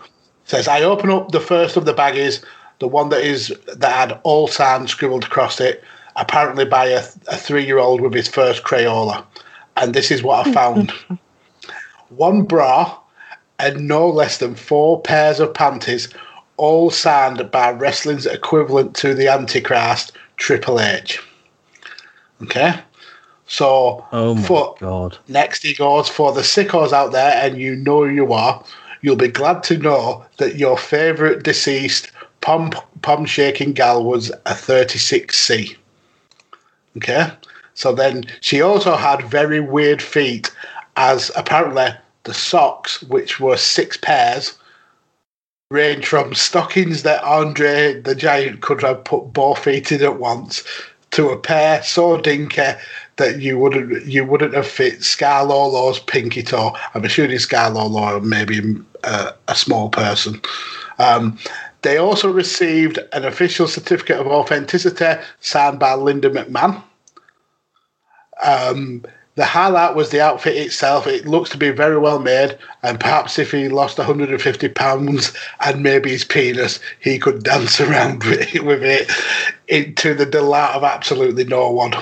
Speaker 3: says I open up the first of the baggies, the one that is that had all sand scribbled across it, apparently by a, a three year old with his first Crayola, and this is what I found: <laughs> one bra and no less than four pairs of panties, all signed by wrestling's equivalent to the Antichrist, Triple H. Okay? So,
Speaker 2: Oh my
Speaker 3: for,
Speaker 2: god.
Speaker 3: next he goes, for the sickos out there, and you know who you are, you'll be glad to know that your favourite deceased pom pom shaking gal was a 36C. Okay? So then she also had very weird feet, as apparently The socks, which were six pairs, range from stockings that Andre the Giant could have put both feet in at once to a pair so dinky that you wouldn't you wouldn't have fit Scarlolo's pinky toe. I'm assuming Scarlolo maybe a, a small person. Um, they also received an official certificate of authenticity signed by Linda McMahon. Um, the highlight was the outfit itself. It looks to be very well made, and perhaps if he lost 150 pounds and maybe his penis, he could dance <laughs> around with it, with it into the delight of absolutely no one.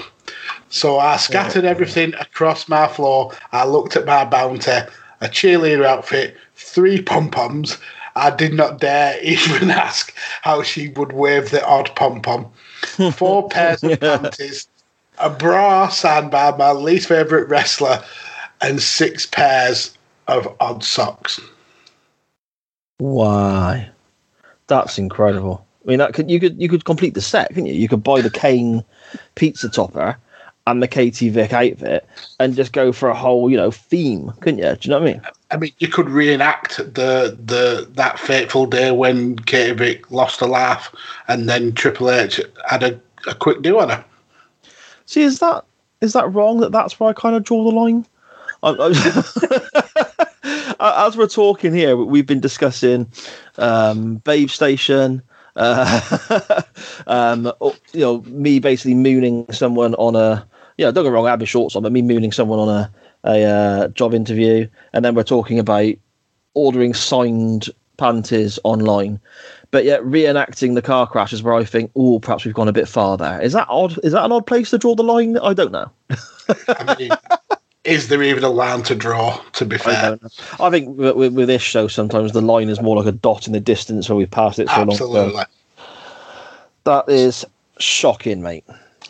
Speaker 3: So I scattered everything across my floor. I looked at my bounty, a cheerleader outfit, three pom poms. I did not dare <laughs> even ask how she would wave the odd pom pom. <laughs> Four pairs of panties, a bra signed by my least favourite wrestler, and six pairs of odd socks.
Speaker 2: Why? That's incredible. I mean, that could you could you could complete the set, couldn't you? You could buy the Kane pizza topper and the Katie Vick outfit and just go for a whole, you know, theme, couldn't you? Do you know what I mean?
Speaker 3: I mean, you could reenact the the that fateful day when Katie Vick lost a laugh, and then Triple H had a, a quick do on her.
Speaker 2: See, is that is that wrong? That that's where I kind of draw the line. <laughs> As we're talking here, we've been discussing um, Babe Station. Uh, <laughs> um, you know, me basically mooning someone on a yeah, don't get wrong, I have my shorts on, but me mooning someone on a a uh, job interview, and then we're talking about ordering signed panties online. But yet reenacting the car crash is where I think, oh, perhaps we've gone a bit far there. Is that odd? Is that an odd place to draw the line? I don't know.
Speaker 3: I <laughs> mean, is there even a line to draw? To be fair,
Speaker 2: I, I think with, with, this show, sometimes the line is more like a dot in the distance where we've passed it so
Speaker 3: Absolutely.
Speaker 2: long. That is shocking, mate.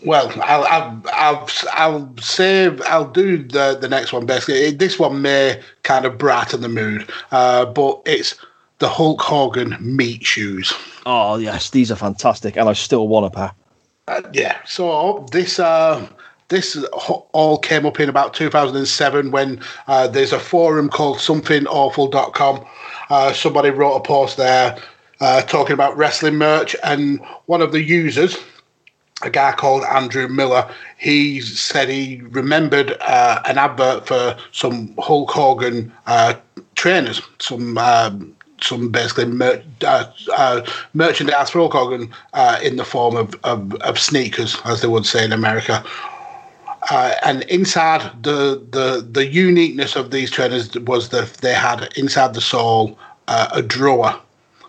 Speaker 3: Well, I'll, I'll, I'll, I'll say I'll do the the next one basically. This one may kind of brighten the mood, uh, but it's the Hulk Hogan meat shoes.
Speaker 2: Oh yes, these are fantastic, and I still want a pair.
Speaker 3: Uh, yeah. So this uh, this all came up in about 2007 when uh, there's a forum called somethingawful.com. Uh, somebody wrote a post there uh, talking about wrestling merch, and one of the users a guy called Andrew Miller. He said he remembered uh, an advert for some Hulk Hogan uh, trainers, some um, some basically mer- uh, uh merchandise for Hulk uh, in the form of, of, of, sneakers, as they would say in America. Uh, and inside the, the the uniqueness of these trainers was that they had inside the sole a drawer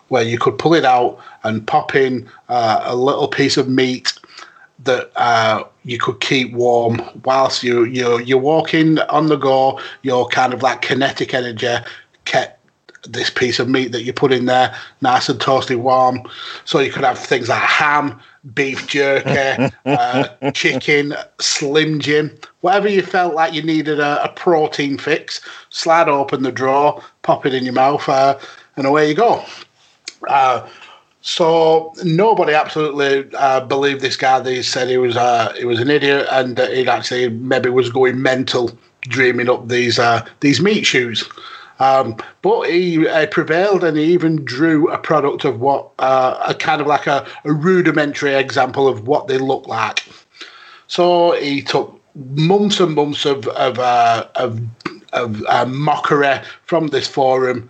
Speaker 3: where you could pull it out and pop in a little piece of meat that uh, you could keep warm whilst you you you're walking on the go. Your kind of like kinetic energy kept this piece of meat that you put in there nice and toasty warm. So you could have things like ham, beef jerky, <laughs> uh, chicken, slim jim, whatever you felt like you needed a, a, protein fix. Slide open the drawer, pop it in your mouth, uh, and away you go. Uh, so nobody absolutely uh, believed this guy. They said he was uh, he was an idiot and he actually maybe was going mental, dreaming up these uh, these meat shoes. Um, but he uh, prevailed and he even drew a product of what uh, a kind of like a, a rudimentary example of what they look like. So he took months and months of of of, of mockery from this forum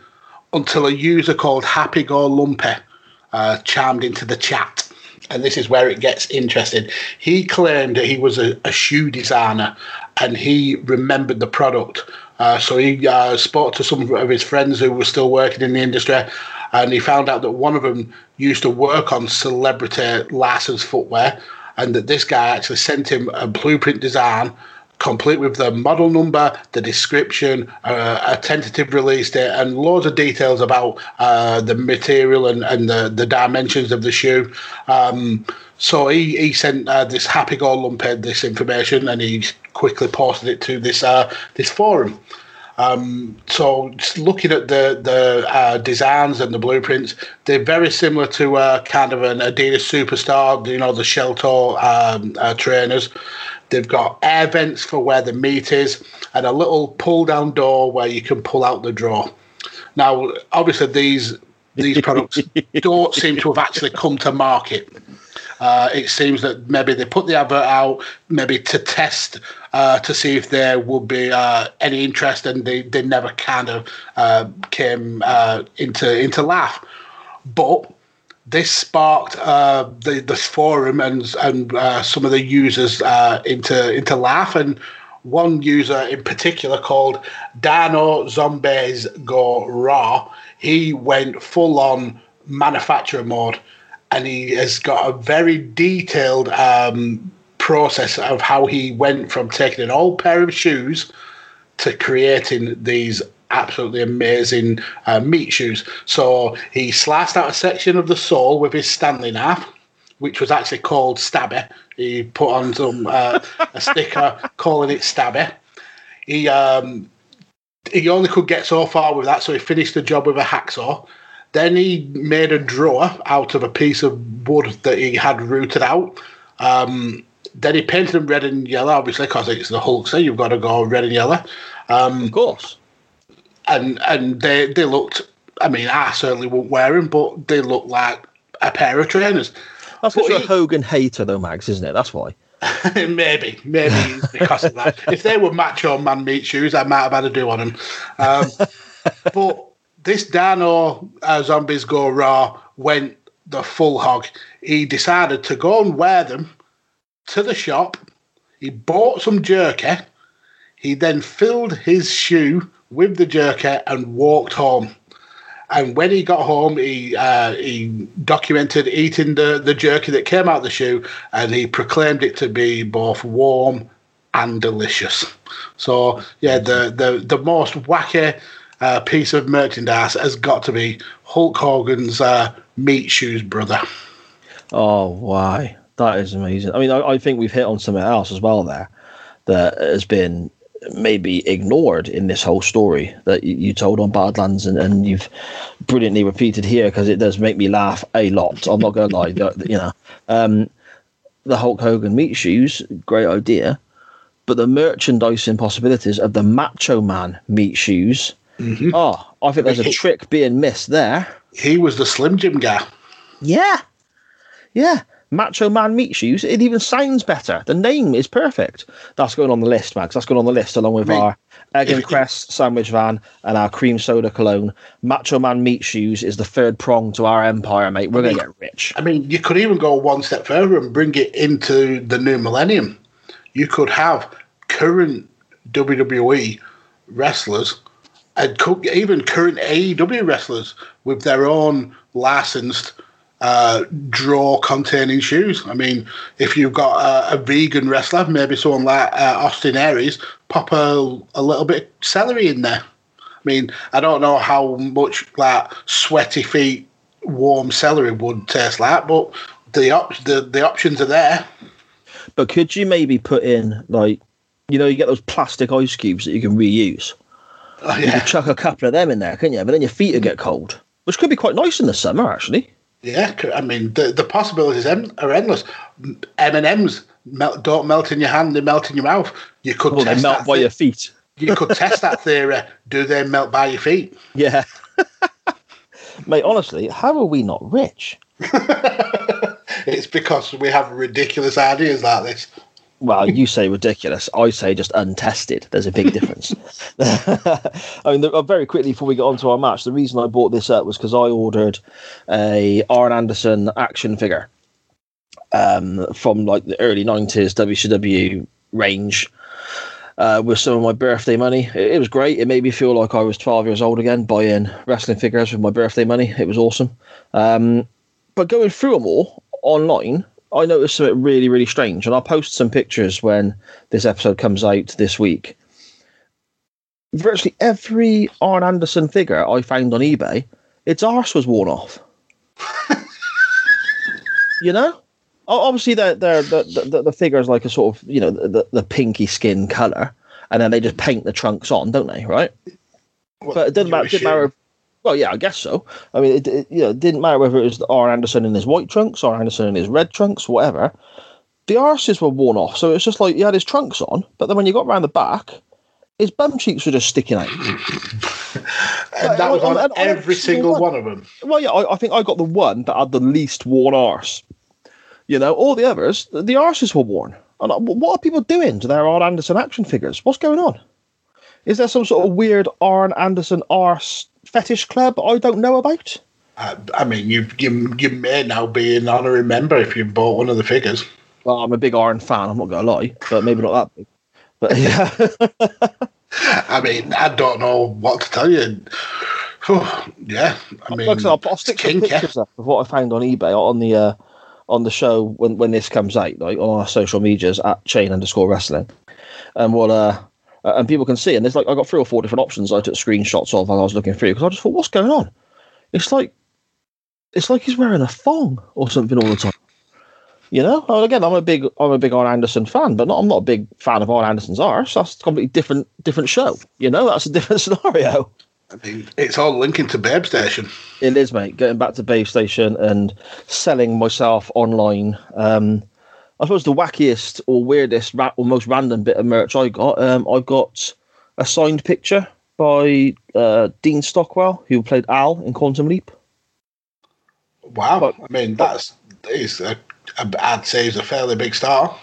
Speaker 3: until a user called Happy Go Lumpy uh, chimed into the chat. And this is where it gets interesting. He claimed that he was a, a shoe designer and he remembered the product. Uh, so he uh, spoke to some of his friends who were still working in the industry, and he found out that one of them used to work on celebrity licensed footwear, and that this guy actually sent him a blueprint design complete with the model number, the description, uh, a tentative release date, and loads of details about uh, the material and, and the, the dimensions of the shoe. Um, so he, he sent uh, this happy go lumphead this information and he quickly posted it to this uh, this forum. Um, so looking at the the uh, designs and the blueprints, they're very similar to uh, kind of an Adidas Superstar. You know, the shell toe um, uh, trainers. They've got air vents for where the meat is, and a little pull down door where you can pull out the drawer. Now, obviously, these these products <laughs> don't seem to have actually come to market. Uh, it seems that maybe they put the advert out, maybe to test uh, to see if there would be uh, any interest, and they, they never kind of uh, came uh, into into laugh. But this sparked uh, the this forum and and some of the users into into laugh and one user in particular called Dano Zombies Go Raw. He went full on manufacturer mode and he has got a very detailed um, process of how he went from taking an old pair of shoes to creating these absolutely amazing uh, meat shoes. So he sliced out a section of the sole with his Stanley knife, which was actually called Stabby. He put on some uh, a sticker <laughs> calling it Stabby. He um, he only could get so far with that, so he finished the job with a hacksaw. Then he made a drawer out of a piece of wood that he had rooted out. Um, then he painted them red and yellow, obviously, because it's the Hulk, so you've got to go red and yellow. Um,
Speaker 2: of course.
Speaker 3: And and they, they looked, I mean, I certainly wouldn't wear them, but they looked like a pair of trainers.
Speaker 2: That's because you're a Hogan hater, though, Mags, isn't it? That's why. <laughs>
Speaker 3: maybe, maybe because of that. if they were macho man meat shoes, I might have had a do on them. Um, <laughs> but this Dano uh, Zombies Go Raw went the full hog. He decided to go and wear them to the shop. He bought some jerky. He then filled his shoe with the jerky and walked home. And when he got home, he uh, he documented eating the, the jerky that came out of the shoe, and he proclaimed it to be both warm and delicious. So yeah, the the the most wacky uh, piece of merchandise has got to be Hulk Hogan's uh, meat shoes brother.
Speaker 2: Oh, why? That is amazing. I mean, I, I, think we've hit on something else as well there that has been maybe ignored in this whole story that you, you told on Badlands and, and you've brilliantly repeated here because it does make me laugh a lot. I'm not going to lie. you know, um, the Hulk Hogan meat shoes, great idea. But the merchandising possibilities of the Macho Man meat shoes Mm-hmm. Oh, I think there's a trick being missed there.
Speaker 3: He was the Slim Jim guy.
Speaker 2: Yeah. Yeah. Macho Man meat shoes. It even sounds better. The name is perfect. That's going on the list, Mags. That's going on the list along with I mean, our egg and cress sandwich van and our cream soda cologne. Macho Man meat shoes is the third prong to our empire, mate. We're going to get rich.
Speaker 3: I mean, you could even go one step further and bring it into the new millennium. You could have current WWE wrestlers and even current AEW wrestlers with their own licensed uh, draw containing shoes. I mean, if you've got a, vegan wrestler, maybe someone like uh, Austin Aries, pop a, a little bit of celery in there. I mean, I don't know how much like sweaty feet, warm celery would taste like, but the op- the the options are there.
Speaker 2: But could you maybe put in like, you know, you get those plastic ice cubes that you can reuse. Oh, yeah. You could chuck a couple of them in there, couldn't you? But then your feet would get cold, which could be quite nice in the summer, actually.
Speaker 3: Yeah, I mean the the possibilities are endless. M and M's melt, don't melt in your hand; they melt in your mouth. You could
Speaker 2: well, they melt by your feet.
Speaker 3: You could test that theory. Do they melt by your feet?
Speaker 2: Yeah, <laughs> mate. Honestly, how are we not rich? <laughs>
Speaker 3: it's because we have ridiculous ideas like this
Speaker 2: well, <laughs> you say ridiculous. I say just untested. There's a big difference. <laughs> I mean, the, uh, very quickly before we get on to our match, the reason I bought this up was because I ordered a Arn Anderson action figure um, from like the early '90s WCW range. Uh, with some of my birthday money, it, it, was great. It made me feel like I was 12 years old again, buying wrestling figures with my birthday money. It was awesome. Um, but going through them all online, I noticed something really, really strange, and I'll post some pictures when this episode comes out this week. Virtually every Arn Anderson figure I found on eBay, its arse was worn off. <laughs> you know, obviously the the, the the the figure is like a sort of you know the the pinky skin color, and then they just paint the trunks on, don't they? Right?
Speaker 3: Well,
Speaker 2: but it didn't matter. Didn't matter. Well, yeah, I guess so. I mean, it, it, you know, it didn't matter whether it was Arn Anderson in his white trunks or Anderson in his red trunks, whatever. The arses were worn off, so it's just like he had his trunks on, but then when you got round the back, his bum cheeks were just sticking out. <laughs>
Speaker 3: And that was
Speaker 2: on-
Speaker 3: on, every single
Speaker 2: single
Speaker 3: one of them.
Speaker 2: Well, yeah, I, I think I got the one that had the least worn arse. You know, all the others, the, the arses were worn. And uh, what are people doing to their Arn Anderson action figures? What's going on? Is there some sort of weird Arn Anderson arse fetish club I don't know about?
Speaker 3: I, I mean, you, you you may now be an honorary member if you bought one of the figures.
Speaker 2: Well, I'm a big Arn fan. I'm not going to lie, but maybe not that big. But yeah, <laughs>
Speaker 3: I mean, I don't know what to tell you. yeah, I mean,
Speaker 2: like I said, I'll, I'll stick some pictures up of what I found on eBay on the uh, on the show when, when this comes out, like on our social medias at chain underscore wrestling, and we'll uh, uh, and people can see. And there's like I got three or four different options I took screenshots of while I was looking through because I just thought, what's going on? It's like it's like he's wearing a thong or something all the time. You know, well, again, I'm a big, I'm a big Arn Anderson fan, but not, I'm not a big fan of Arn Anderson's arse. That's a completely different, different show. You know, that's a different <laughs> scenario.
Speaker 3: I mean, it's all linking to Babe Station.
Speaker 2: It is, mate. Getting back to Babe Station and selling myself online. Um, I suppose the wackiest or weirdest ra- or most random bit of merch I got, um, I got a signed picture by uh, Dean Stockwell, who played Al in Quantum Leap.
Speaker 3: Wow,
Speaker 2: But-
Speaker 3: I mean, that's is a, I'd say he's a fairly big star.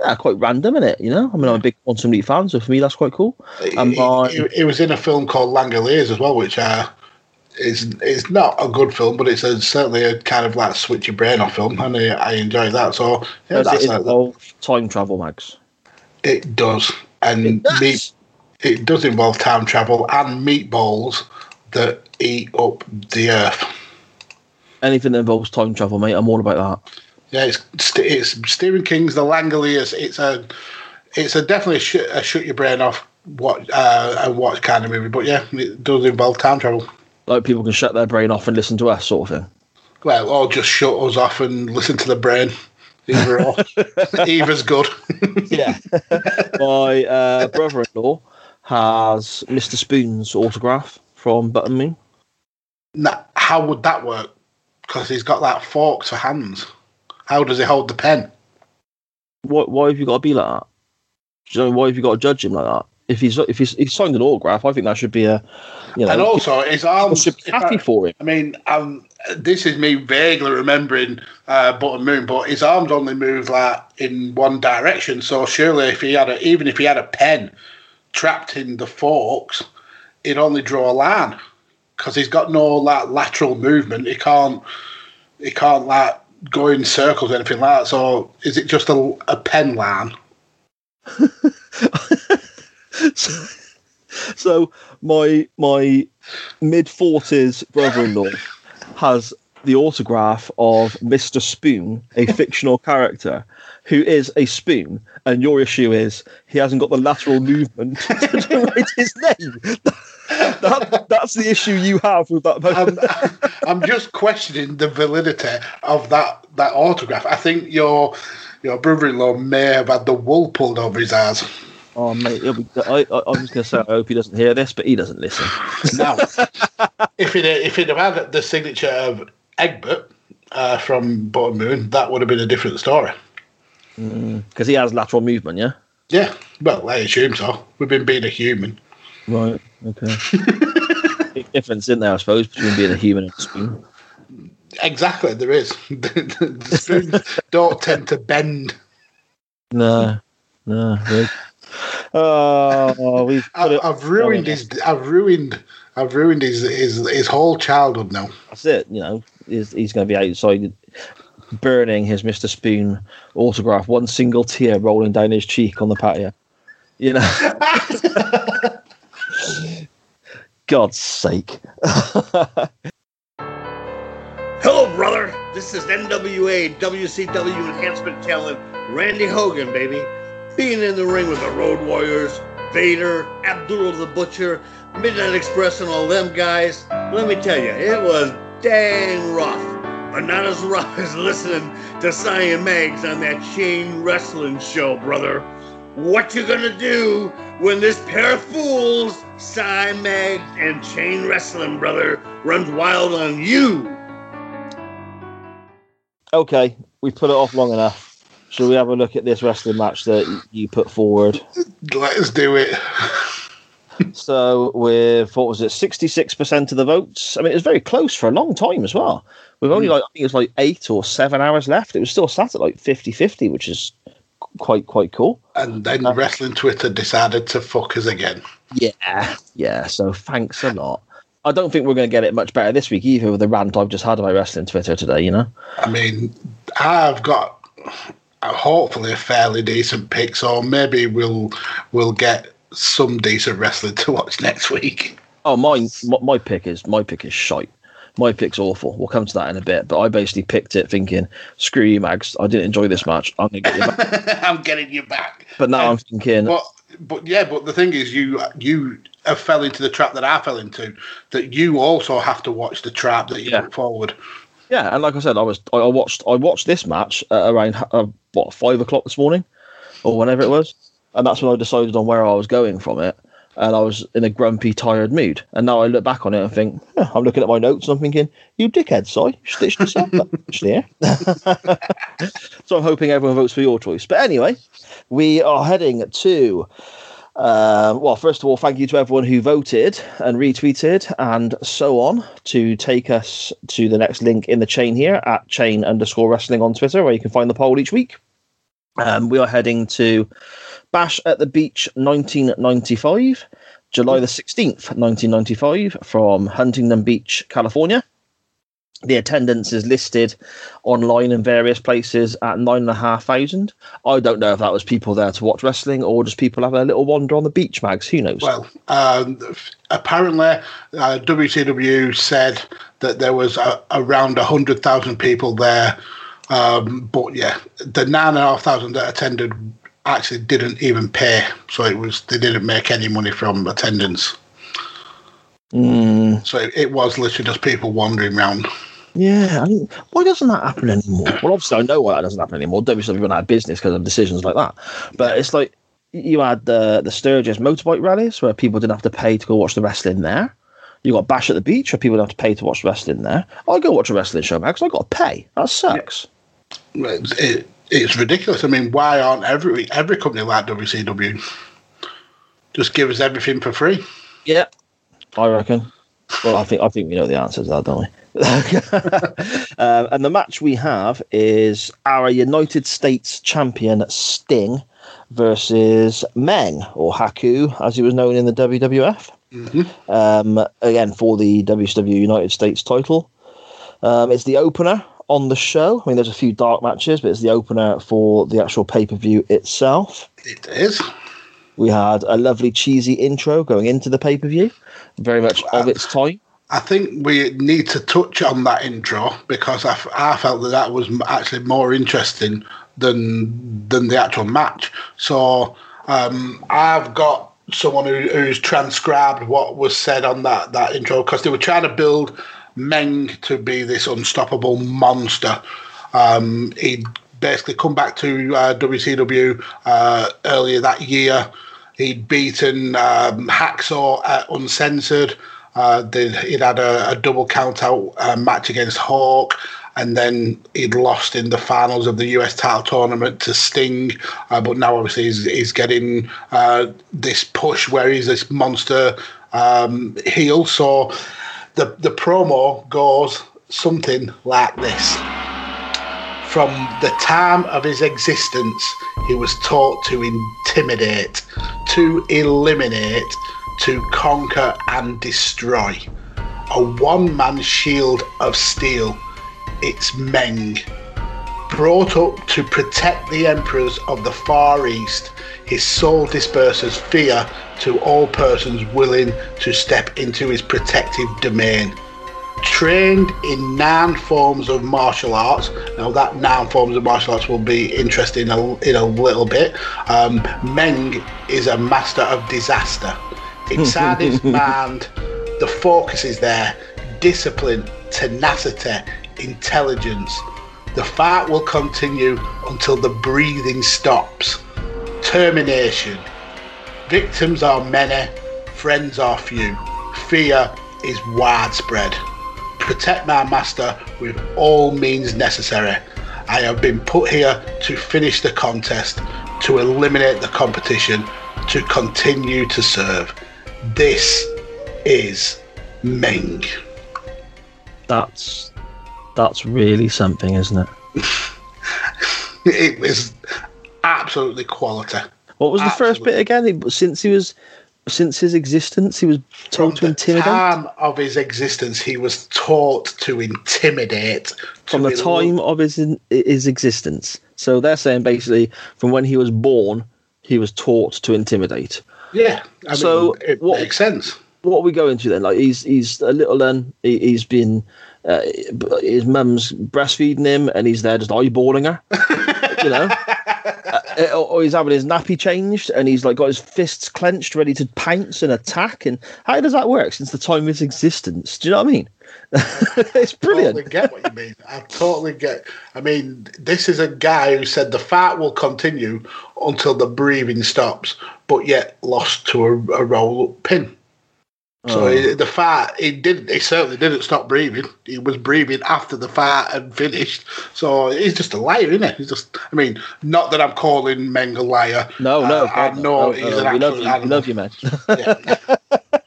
Speaker 2: Yeah, quite random, isn't it? You know, I mean, I'm a big Quantum Leap fan, so for me, that's quite cool.
Speaker 3: He,
Speaker 2: And
Speaker 3: he-
Speaker 2: by-
Speaker 3: he- he was in a film called Langoliers as well, which uh, is is not a good film, but it's a, certainly a kind of like switch your brain off film, and I, I enjoy that. So yeah,
Speaker 2: Does
Speaker 3: that's
Speaker 2: it
Speaker 3: a-
Speaker 2: involve time travel, Mags?
Speaker 3: it does, and
Speaker 2: It does.
Speaker 3: meat it does involve time travel and meatballs that eat up the earth.
Speaker 2: Anything that involves time travel, mate, I'm all about that.
Speaker 3: Yeah, it's st- it's Stephen King's The Langoliers. It's a it's a definitely sh- a shut your brain off what uh, and watch kind of movie. But yeah, it does involve time travel.
Speaker 2: Like people can shut their brain off and listen to us, sort of thing.
Speaker 3: Well, or just shut us off and listen to the brain. Either or, <laughs> either's good.
Speaker 2: Yeah. My uh, brother-in-law has Mr. Spoon's autograph from Button Moon.
Speaker 3: now, how would that work? Because he's got that forks for hands. How does he hold the pen?
Speaker 2: Why, why have you got to be like that? Do you know, why have you got to judge him like that? If he's if he's, he's signed an autograph, I think that should be a, you know,
Speaker 3: and also, his arms.
Speaker 2: should be
Speaker 3: if I-
Speaker 2: happy for him.
Speaker 3: I mean, um, this is me vaguely remembering uh, Button Moon, but his arms only move like in one direction. So surely, if he had a, even if he had a pen trapped in the forks, he'd only draw a line because he's got no like lateral movement. He can't, he can't like go in circles or anything like that. So is it just a, a pen line? <laughs> <laughs>
Speaker 2: so, so my my mid forties brother-in-law has the autograph of Mr. Spoon, a fictional character who is a spoon, and your issue is he hasn't got the lateral movement <laughs> to write his name. That, that's the issue you have with that.
Speaker 3: I'm, I'm just questioning the validity of that that autograph. I think your your brother-in-law may have had the wool pulled over his eyes.
Speaker 2: Oh mate, be, I, I, I'm just going to say I hope he doesn't hear this, but he doesn't listen. <laughs>
Speaker 3: Now, if it if it had had the signature of Egbert uh, from Button Moon, that would have been a different story.
Speaker 2: because he has lateral movement. Yeah.
Speaker 3: Yeah, well, I assume so. We've been being a human.
Speaker 2: Right. Okay. <laughs> Big difference in there, I suppose, between being a human and a spoon.
Speaker 3: Exactly, there is. the, <laughs> the spoons don't tend to bend.
Speaker 2: No, no. Really. Oh, we've
Speaker 3: I,
Speaker 2: it.
Speaker 3: I've ruined his. I've ruined. I've ruined his his, his whole childhood now.
Speaker 2: That's it. You know, he's, he's going to be outside burning his Mr. Spoon autograph, one single tear rolling down his cheek on the patio. You know. <laughs> God's sake. <laughs>
Speaker 4: Hello, brother. This is NWA WCW enhancement talent Randy Hogan, baby. Being in the ring with the Road Warriors, Vader, Abdullah the Butcher, Midnight Express, and all them guys. Let me tell you, it was dang rough. But not as rough <laughs> as listening to Cyan Mags on that chain wrestling show, brother. what you gonna do when this pair of fools, Si and Chain Wrestling, brother, runs wild on you?
Speaker 2: Okay, we put it off long enough. Shall we have a look at this wrestling match that you put forward?
Speaker 3: Let us do it.
Speaker 2: So, with what was it, sixty-six percent of the votes? I mean, it was very close for a long time as well. We've only like I think it was like eight or seven hours left. It was still sat at like 50-50, which is quite quite cool.
Speaker 3: And then wrestling Twitter decided to fuck us again.
Speaker 2: Yeah, yeah. So thanks a lot. I don't think we're going to get it much better this week either with the rant I've just had about wrestling Twitter today. You know.
Speaker 3: I mean, I've got uh, Uh, hopefully a fairly decent pick, so maybe we'll we'll get some decent wrestling <laughs> to watch next week.
Speaker 2: Oh. My, my pick is my pick is shite. My pick's awful. We'll come to that in a bit. But I basically picked it thinking, screw you, Mags. I didn't enjoy this match. I'm to get you back. <laughs>
Speaker 3: I'm getting you back.
Speaker 2: But now I'm thinking,
Speaker 3: But but yeah, but the thing is, you you have fell into the trap that I fell into. That you also have to watch the trap that you
Speaker 2: Yeah.
Speaker 3: put forward.
Speaker 2: Yeah. And like I said, I was I, I watched I watched this match at around uh, what five o'clock this morning, or whenever it was, and that's when I decided on where I was going from it. And I was in a grumpy, tired mood. And now I look back on it and think, "Huh, I'm looking at my notes and I'm thinking, you dickhead, Si, stitched this up <laughs> yeah? <laughs> so I'm hoping everyone votes for your choice. But anyway, we are heading to um, well, first of all, thank you to everyone who voted and retweeted and so on to take us to the next link in the chain here at chain underscore wrestling on Twitter, where you can find the poll each week. Um, we are heading to Bash at the Beach 1995, July the 16th, 1995, from Huntington Beach, California. The attendance is listed online in various places at nine and a half thousand. I don't know if that was people there to watch wrestling or just people having a little wander on the beach, Mags. Who knows?
Speaker 3: Well, um, apparently, uh, WCW said that there was uh, around hundred thousand people there. Um, but yeah, the nine and a half thousand that attended actually didn't even pay, so it was they didn't make any money from attendance.
Speaker 2: Mm,
Speaker 3: So it, it was literally just people wandering around.
Speaker 2: yeah, I mean, why doesn't that happen anymore? Well, obviously, I know why that doesn't happen anymore. WCW run out of business because of decisions like that. But it's like you had the the Sturgis motorbike rallies where people didn't have to pay to go watch the wrestling there. You got Bash at the Beach where people don't have to pay to watch wrestling there. I go watch a wrestling show, because I got to pay. That sucks.
Speaker 3: It's, it, it's ridiculous. I mean, why aren't every every company like WCW just give us everything for free?
Speaker 2: Yeah, I reckon. Well, I think I think we know the answer to that, don't we? <laughs> um, and the match we have is our United States champion Sting versus Meng or Haku, as he was known in the WWF. Um, again for the WCW United States title. Um, it's the opener on the show. I mean, there's a few dark matches, but it's the opener for the actual pay per view itself.
Speaker 3: It is.
Speaker 2: We had a lovely cheesy intro going into the pay per view, very much of its time.
Speaker 3: I think we need to touch on that intro because I, felt that that was actually more interesting than than the actual match. So um, I've got someone who, who's transcribed what was said on that that intro because they were trying to build Meng to be this unstoppable monster. Um, he'd basically come back to uh, WCW uh, earlier that year. He'd beaten um, Hacksaw Uncensored. Uh, he'd had a, a double count out uh, match against Hawk, and then he'd lost in the finals of the US title tournament to Sting. Uh, but now, obviously, he's, he's getting this push where he's this monster um, heel. So the, the promo goes something like this. From the time of his existence, he was taught to intimidate, to eliminate, to conquer and destroy. A one man shield of steel. It's Meng. Brought up to protect the emperors of the Far East, his soul disperses fear to all persons willing to step into his protective domain trained in nine forms of martial arts. Now, that nine forms of martial arts will be interesting in a, in a little bit. Um, Meng is a master of disaster. <laughs> Inside his mind, the focus is there discipline, tenacity, intelligence. The fight will continue until the breathing stops. Termination. Victims are many, friends are few. Fear is widespread. Protect my master with all means necessary. I have been put here to finish the contest, to eliminate the competition, to continue to serve. This is Meng.
Speaker 2: That's that's really something, isn't it? <laughs>
Speaker 3: It was absolutely quality.
Speaker 2: What was the first bit again? Since he was since his existence, he was told to intimidate.
Speaker 3: From the time of his existence, he was taught to intimidate.
Speaker 2: from
Speaker 3: to
Speaker 2: the time of his in, his existence. So they're saying basically from when he was born, he was taught to intimidate.
Speaker 3: Yeah, I
Speaker 2: So
Speaker 3: mean, it
Speaker 2: what-
Speaker 3: makes sense.
Speaker 2: What are we going to then? Like he's he's a little then he, he's been uh, his mum's breastfeeding him and he's there just eyeballing her, you know. <laughs> Uh, or or he's having his nappy changed and he's like got his fists clenched, ready to pounce and attack. And how does that work since the time of his existence? Do you know what I mean? <laughs> it's brilliant.
Speaker 3: totally get what you mean. I totally get. I mean, this is a guy who said the fight will continue until the breathing stops, but yet lost to a, a roll up pin. So
Speaker 2: Oh.
Speaker 3: he- the fight, he didn't. He certainly didn't stop breathing. He was breathing after the fight had finished. So he's just a liar, isn't he? He's just. I mean, not that I'm calling Meng a liar.
Speaker 2: No, no,
Speaker 3: Uh, I know
Speaker 2: no,
Speaker 3: he's
Speaker 2: no,
Speaker 3: an
Speaker 2: we love you, we
Speaker 3: animal.
Speaker 2: love you, man.
Speaker 3: Yeah. <laughs> <laughs>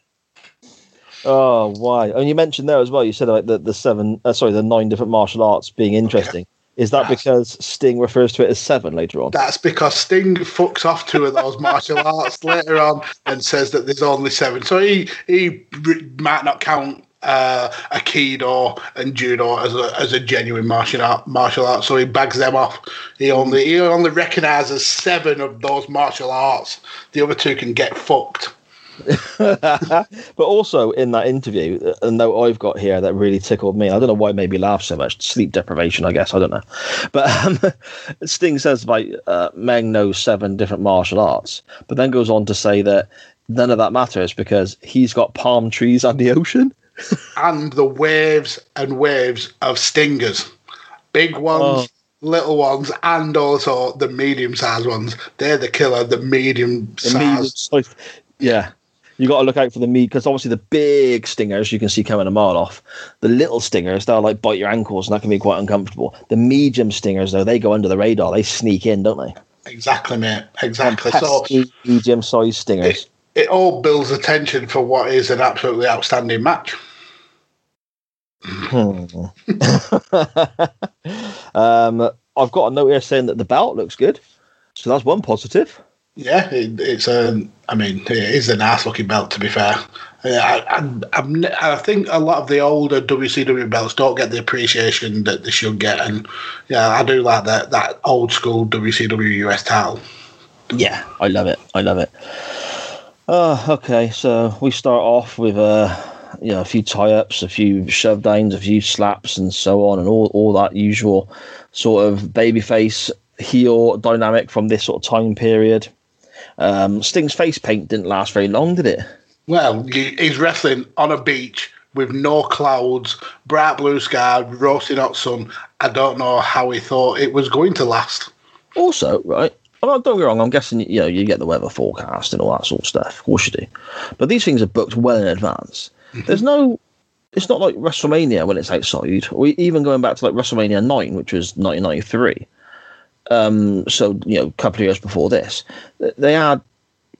Speaker 2: Oh, why? And you mentioned there as well. You said like the the seven, uh, sorry, the nine different martial arts being interesting. Is that
Speaker 3: Yes.
Speaker 2: because Sting refers to it as seven later on?
Speaker 3: That's because Sting fucks off two of those martial arts later on and says that there's only seven. So he he might not count uh, Aikido and Judo as a, as a genuine martial art martial art. So he bags them off. He only he only recognises seven of those martial arts. The other two can get fucked. <laughs>
Speaker 2: but also in that interview, a note I've got here that really tickled me. I don't know why it made me laugh so much. Sleep deprivation, I guess. I don't know. But um, <laughs> Sting says like uh, Meng knows seven different martial arts, but then goes on to say that none of that matters because he's got palm trees and the ocean. <laughs>
Speaker 3: And the waves and waves of stingers, big ones.
Speaker 2: Oh.
Speaker 3: Little ones and also the medium sized ones. They're the killer. The medium sized.
Speaker 2: size- yeah. You got to look out for the meat because obviously the big stingers you can see coming a mile off. The little stingers they'll like bite your ankles and that can be quite uncomfortable. The medium stingers though they go under the radar. They sneak in, don't they?
Speaker 3: Exactly, mate. Exactly. So
Speaker 2: medium sized stingers.
Speaker 3: it, it all builds attention for what is an absolutely outstanding match.
Speaker 2: Hmm. <laughs> um, I've got a note here saying that the belt looks good, so that's one positive.
Speaker 3: Yeah, it, it's a. I mean, it is a nice looking belt. To be fair, I, I, I think a lot of the older WCW belts don't get the appreciation that they should get, and yeah, I do like that that old school WCW US title.
Speaker 2: Yeah, I love it. I love it. Uh, okay, so we start off with uh, you know, a few tie-ups, a few shove downs, a few slaps, and so on, and all all that usual sort of babyface heel dynamic from this sort of time period. Um, Sting's face paint didn't last very long, did it?
Speaker 3: Well, he's wrestling on a beach with no clouds, bright blue sky, roasting hot sun. I don't know how he thought it was going to last.
Speaker 2: Also, right, I'm don't get wrong, I'm guessing, you know, you get the weather forecast and all that sort of stuff. Of course you do. But these things are booked well in advance. There's no, it's not like WrestleMania when it's outside, or even going back to like WrestleMania 9, which was 1993. Um, so, you know, a couple of years before this, they had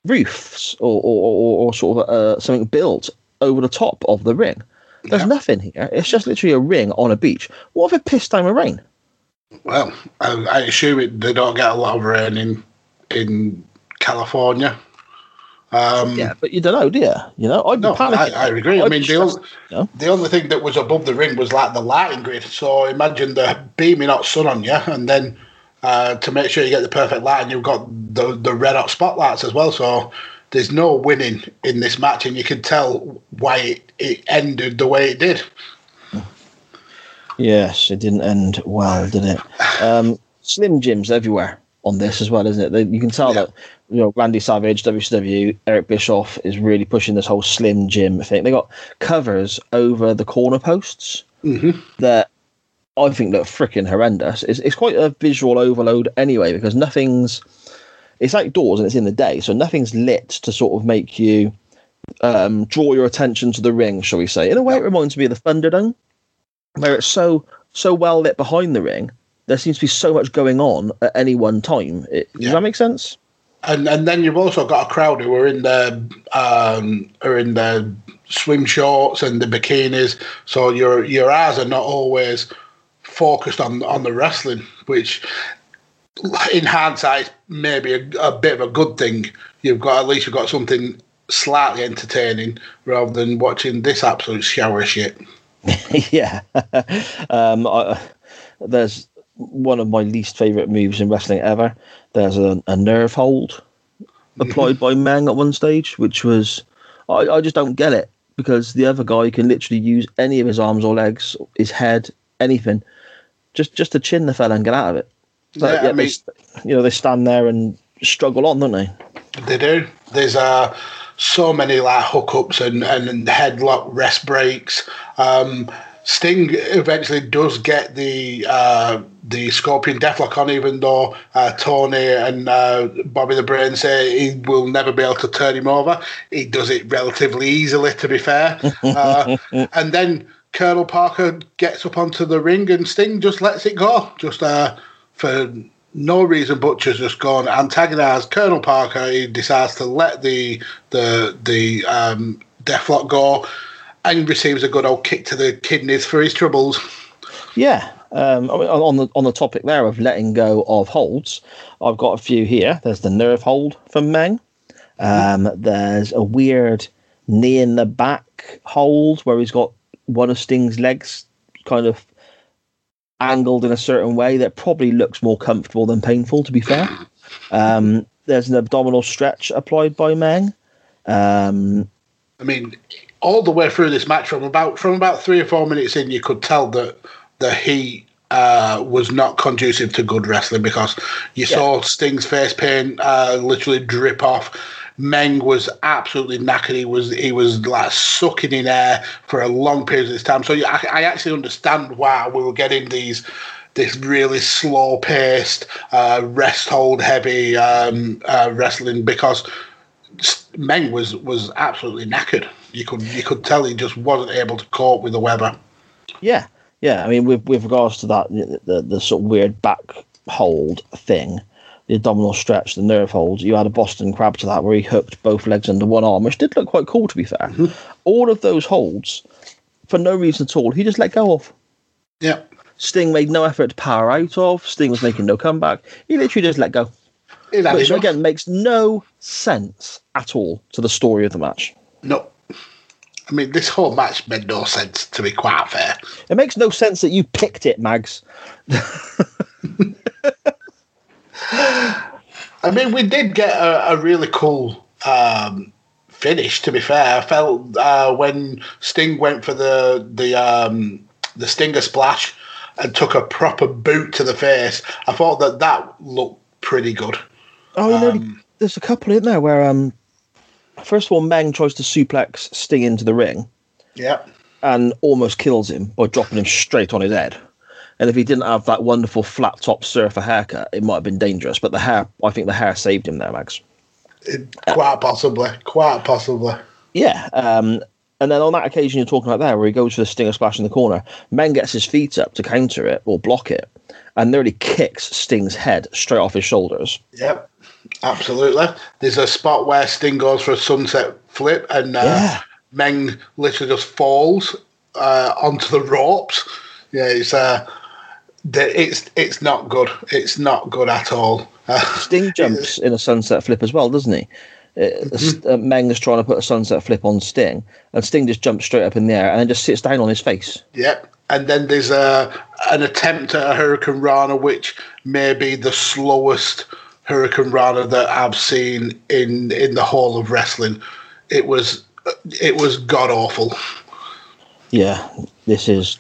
Speaker 2: roofs or, or, or, or sort of uh, something built over the top of the ring. There's
Speaker 3: Yeah.
Speaker 2: nothing here. It's just literally a ring on a beach. What if it pissed down with rain?
Speaker 3: Well, I, I assume it, they don't get a lot of rain in in California. Um,
Speaker 2: Yeah, but you don't know, do you? You know, I'd be
Speaker 3: No, I,
Speaker 2: panicking.
Speaker 3: I agree. I
Speaker 2: I'd be
Speaker 3: mean, the, only,
Speaker 2: you know?
Speaker 3: the only thing that was above the ring was like the lighting grid. So imagine the beaming hot sun on you, and then uh, to make sure you get the perfect lighting, you've got the the red hot spotlights as well. So there's no winning in this match, and you can tell why it, it ended the way it did.
Speaker 2: Yes, it didn't end well, did it? Um, Slim Jims everywhere on this as well, isn't it? You can tell
Speaker 3: Yeah.
Speaker 2: that you know Randy Savage, WCW, Eric Bischoff is really pushing this whole Slim Jim thing. They got covers over the corner posts
Speaker 3: Mhm.
Speaker 2: that I think look freaking horrendous. It's, it's quite a visual overload anyway because nothing's it's outdoors and it's in the day, so nothing's lit to sort of make you um, draw your attention to the ring, shall we say? In a way, it reminds me of the Thunderdome, where it's so so well lit behind the ring. There seems to be so much going on at any one time. It, Does
Speaker 3: Yeah.
Speaker 2: that make sense?
Speaker 3: and and then you've also got a crowd who are in their um, are in their swim shorts and the bikinis, so your your eyes are not always focused on on the wrestling, which in hindsight may be a, a bit of a good thing. You've got at least you've got something slightly entertaining rather than watching this absolute shower of shit. <laughs>
Speaker 2: yeah. <laughs> um, I, there's one of my least favorite moves in wrestling ever. There's a, a nerve hold applied by Meng at one stage, which was I, I just don't get it because the other guy can literally use any of his arms or legs, his head, anything, just just to chin the fella and get out of it. But
Speaker 3: Yeah, I
Speaker 2: yet they
Speaker 3: mean-
Speaker 2: you know, they stand there and struggle on, don't they?
Speaker 3: They do. There's uh, so many like hookups and, and headlock rest breaks. Um, Sting eventually does get the uh, the Scorpion Deathlock on, even though uh, Tony and uh, Bobby the Brain say he will never be able to turn him over. He does it relatively easily, to be fair. <laughs> Uh, and then Colonel Parker gets up onto the ring, and Sting just lets it go, just uh, for no reason Butcher's just gone antagonised Colonel Parker. He decides to let the the the um, Deathlock go, and receives a good old kick to the kidneys for his troubles.
Speaker 2: Yeah. Um, on the on the topic there of letting go of holds, I've got a few here. There's the nerve hold from Meng. Um, there's a weird knee in the back hold where he's got one of Sting's legs kind of angled in a certain way that probably looks more comfortable than painful. To be fair, um, there's an abdominal stretch applied by Meng. Um,
Speaker 3: I mean, all the way through this match, from about from about three or four minutes in, you could tell that the heat uh, was not conducive to good wrestling because you saw Sting's face paint uh, literally drip off. Meng was absolutely knackered. He was he was like sucking in air for a long period of this time. So I, I actually understand why we were getting these this really slow paced, uh, rest hold heavy um, uh, wrestling because Meng was was absolutely knackered. You could you could tell he just wasn't able to cope with the weather.
Speaker 2: Yeah, yeah. I mean, with with regards to that, the, the, the sort of weird back hold thing, the abdominal stretch, the nerve hold, you had a Boston crab to that where he hooked both legs under one arm, which did look quite cool, to be fair. Mm-hmm. All of those holds, for no reason at all, he just let go of.
Speaker 3: Yeah,
Speaker 2: Sting made no effort to power out of. Sting was making no comeback. He literally just let go. Which, again, makes no sense at all to the story of the match.
Speaker 3: no. I mean, this whole match made no sense. To be quite fair,
Speaker 2: It makes no sense that you picked it, Mags. <laughs>
Speaker 3: I mean, we did get a, a really cool um, finish. To be fair, I felt uh, when Sting went for the the um, the Stinger splash and took a proper boot to the face, I thought that that looked pretty good.
Speaker 2: Oh, you know,
Speaker 3: Um,
Speaker 2: there's a couple in there where, um, first of all, Meng tries to suplex Sting into the ring
Speaker 3: Yeah,
Speaker 2: and almost kills him by dropping him straight on his head. And if he didn't have that wonderful flat top surfer haircut, it might have been dangerous. But the hair, I think the hair saved him there, Mags.
Speaker 3: it, quite possibly, quite possibly.
Speaker 2: Yeah. Um, and then on that occasion you're talking about there, where he goes for the Stinger splash in the corner, Meng gets his feet up to counter it or block it, and nearly kicks Sting's head straight off his shoulders.
Speaker 3: Yep, absolutely. There's a spot where Sting goes for a sunset flip, and uh,
Speaker 2: Yeah.
Speaker 3: Meng literally just falls uh, onto the ropes. Yeah, it's uh, it's it's not good. It's not good at all. <laughs>
Speaker 2: Sting jumps in a sunset flip as well, doesn't he? Uh, S- uh, Meng is trying to put a sunset flip on Sting, and Sting just jumps straight up in the air and then just sits down on his face.
Speaker 3: Yep. And then there's a an attempt at a Hurricanrana, which may be the slowest Hurricanrana that I've seen in in the whole of wrestling. It was it was god awful.
Speaker 2: Yeah, this is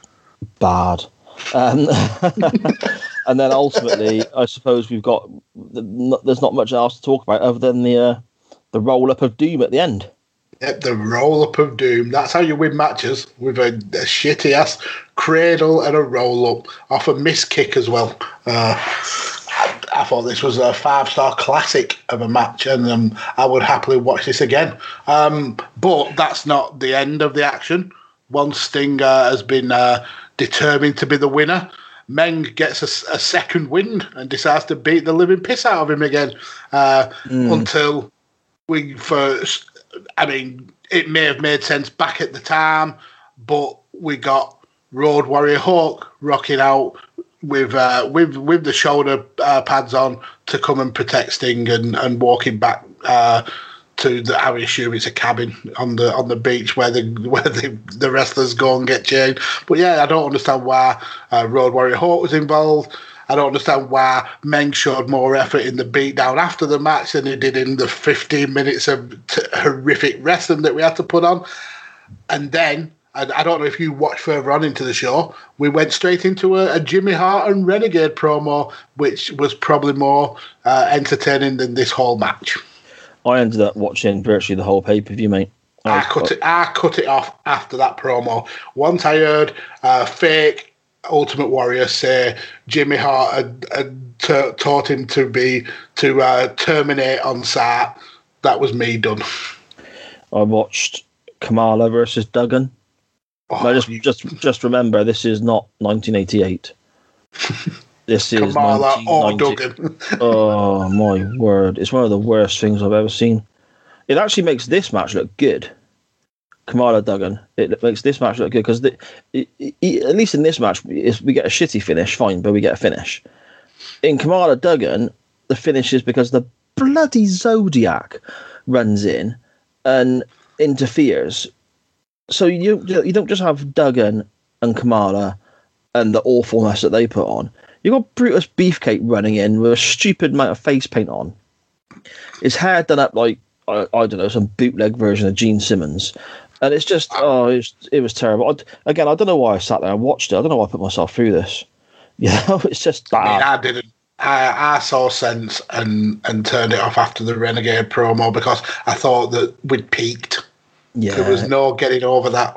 Speaker 2: bad. Um, <laughs> and then ultimately, I suppose we've got the, there's not much else to talk about other than the uh, the roll up of doom at the end.
Speaker 3: Yep, the roll up of doom. That's how you win matches with a, a shitty ass cradle and a roll up off a miss kick as well. Uh, I, I thought this was a five star classic of a match, and um, I would happily watch this again. Um, but that's not the end of the action. Once Sting uh, has been uh, determined to be the winner, Meng gets a, a, second wind and decides to beat the living piss out of him again uh, mm. until we first. I mean, it may have made sense back at the time, but we got Road Warrior Hawk rocking out with uh, with with the shoulder uh, pads on to come and protect Sting and, and walking back uh, to the I assume it's a cabin on the on the beach where the <laughs> where the, the wrestlers go and get changed. But yeah, I don't understand why uh, Road Warrior Hawk was involved. I don't understand why Meng showed more effort in the beatdown after the match than he did in the 15 minutes of t- horrific wrestling that we had to put on. And then I, don't know if you watched further on into the show. We went straight into a, a Jimmy Hart and Renegade promo, which was probably more uh, entertaining than this whole match.
Speaker 2: I ended up watching virtually the whole pay per view, mate.
Speaker 3: I, I cut it. I cut it off after that promo. Once I heard uh, fake Ultimate Warrior say Jimmy Hart had, had t- taught him to be to uh, terminate on site, that was me done.
Speaker 2: I watched Kamala versus Duggan. Oh, just just just remember, this is not 1988. <laughs> This is
Speaker 3: Kamala or Duggan. <laughs>
Speaker 2: oh my word! It's one of the worst things I've ever seen. It actually makes this match look good. Kamala Duggan. It makes this match look good because at least in this match, we get a shitty finish, fine, but we get a finish. In Kamala Duggan, the finish is because the bloody Zodiac runs in and interferes so you you don't just have Duggan and Kamala and the awfulness that they put on. You got Brutus Beefcake running in with a stupid amount of face paint on. His hair done up like I, I don't know some bootleg version of Gene Simmons, and it's just ah. oh it was, it was terrible. I, again, I don't know why I sat there and watched it. I don't know why I put myself through this. <laughs> You know, it's just bad.
Speaker 3: I, mean, I didn't. I, I saw sense and and turned it off after the Renegade promo because I thought that we'd peaked. Yeah. There was no getting over that.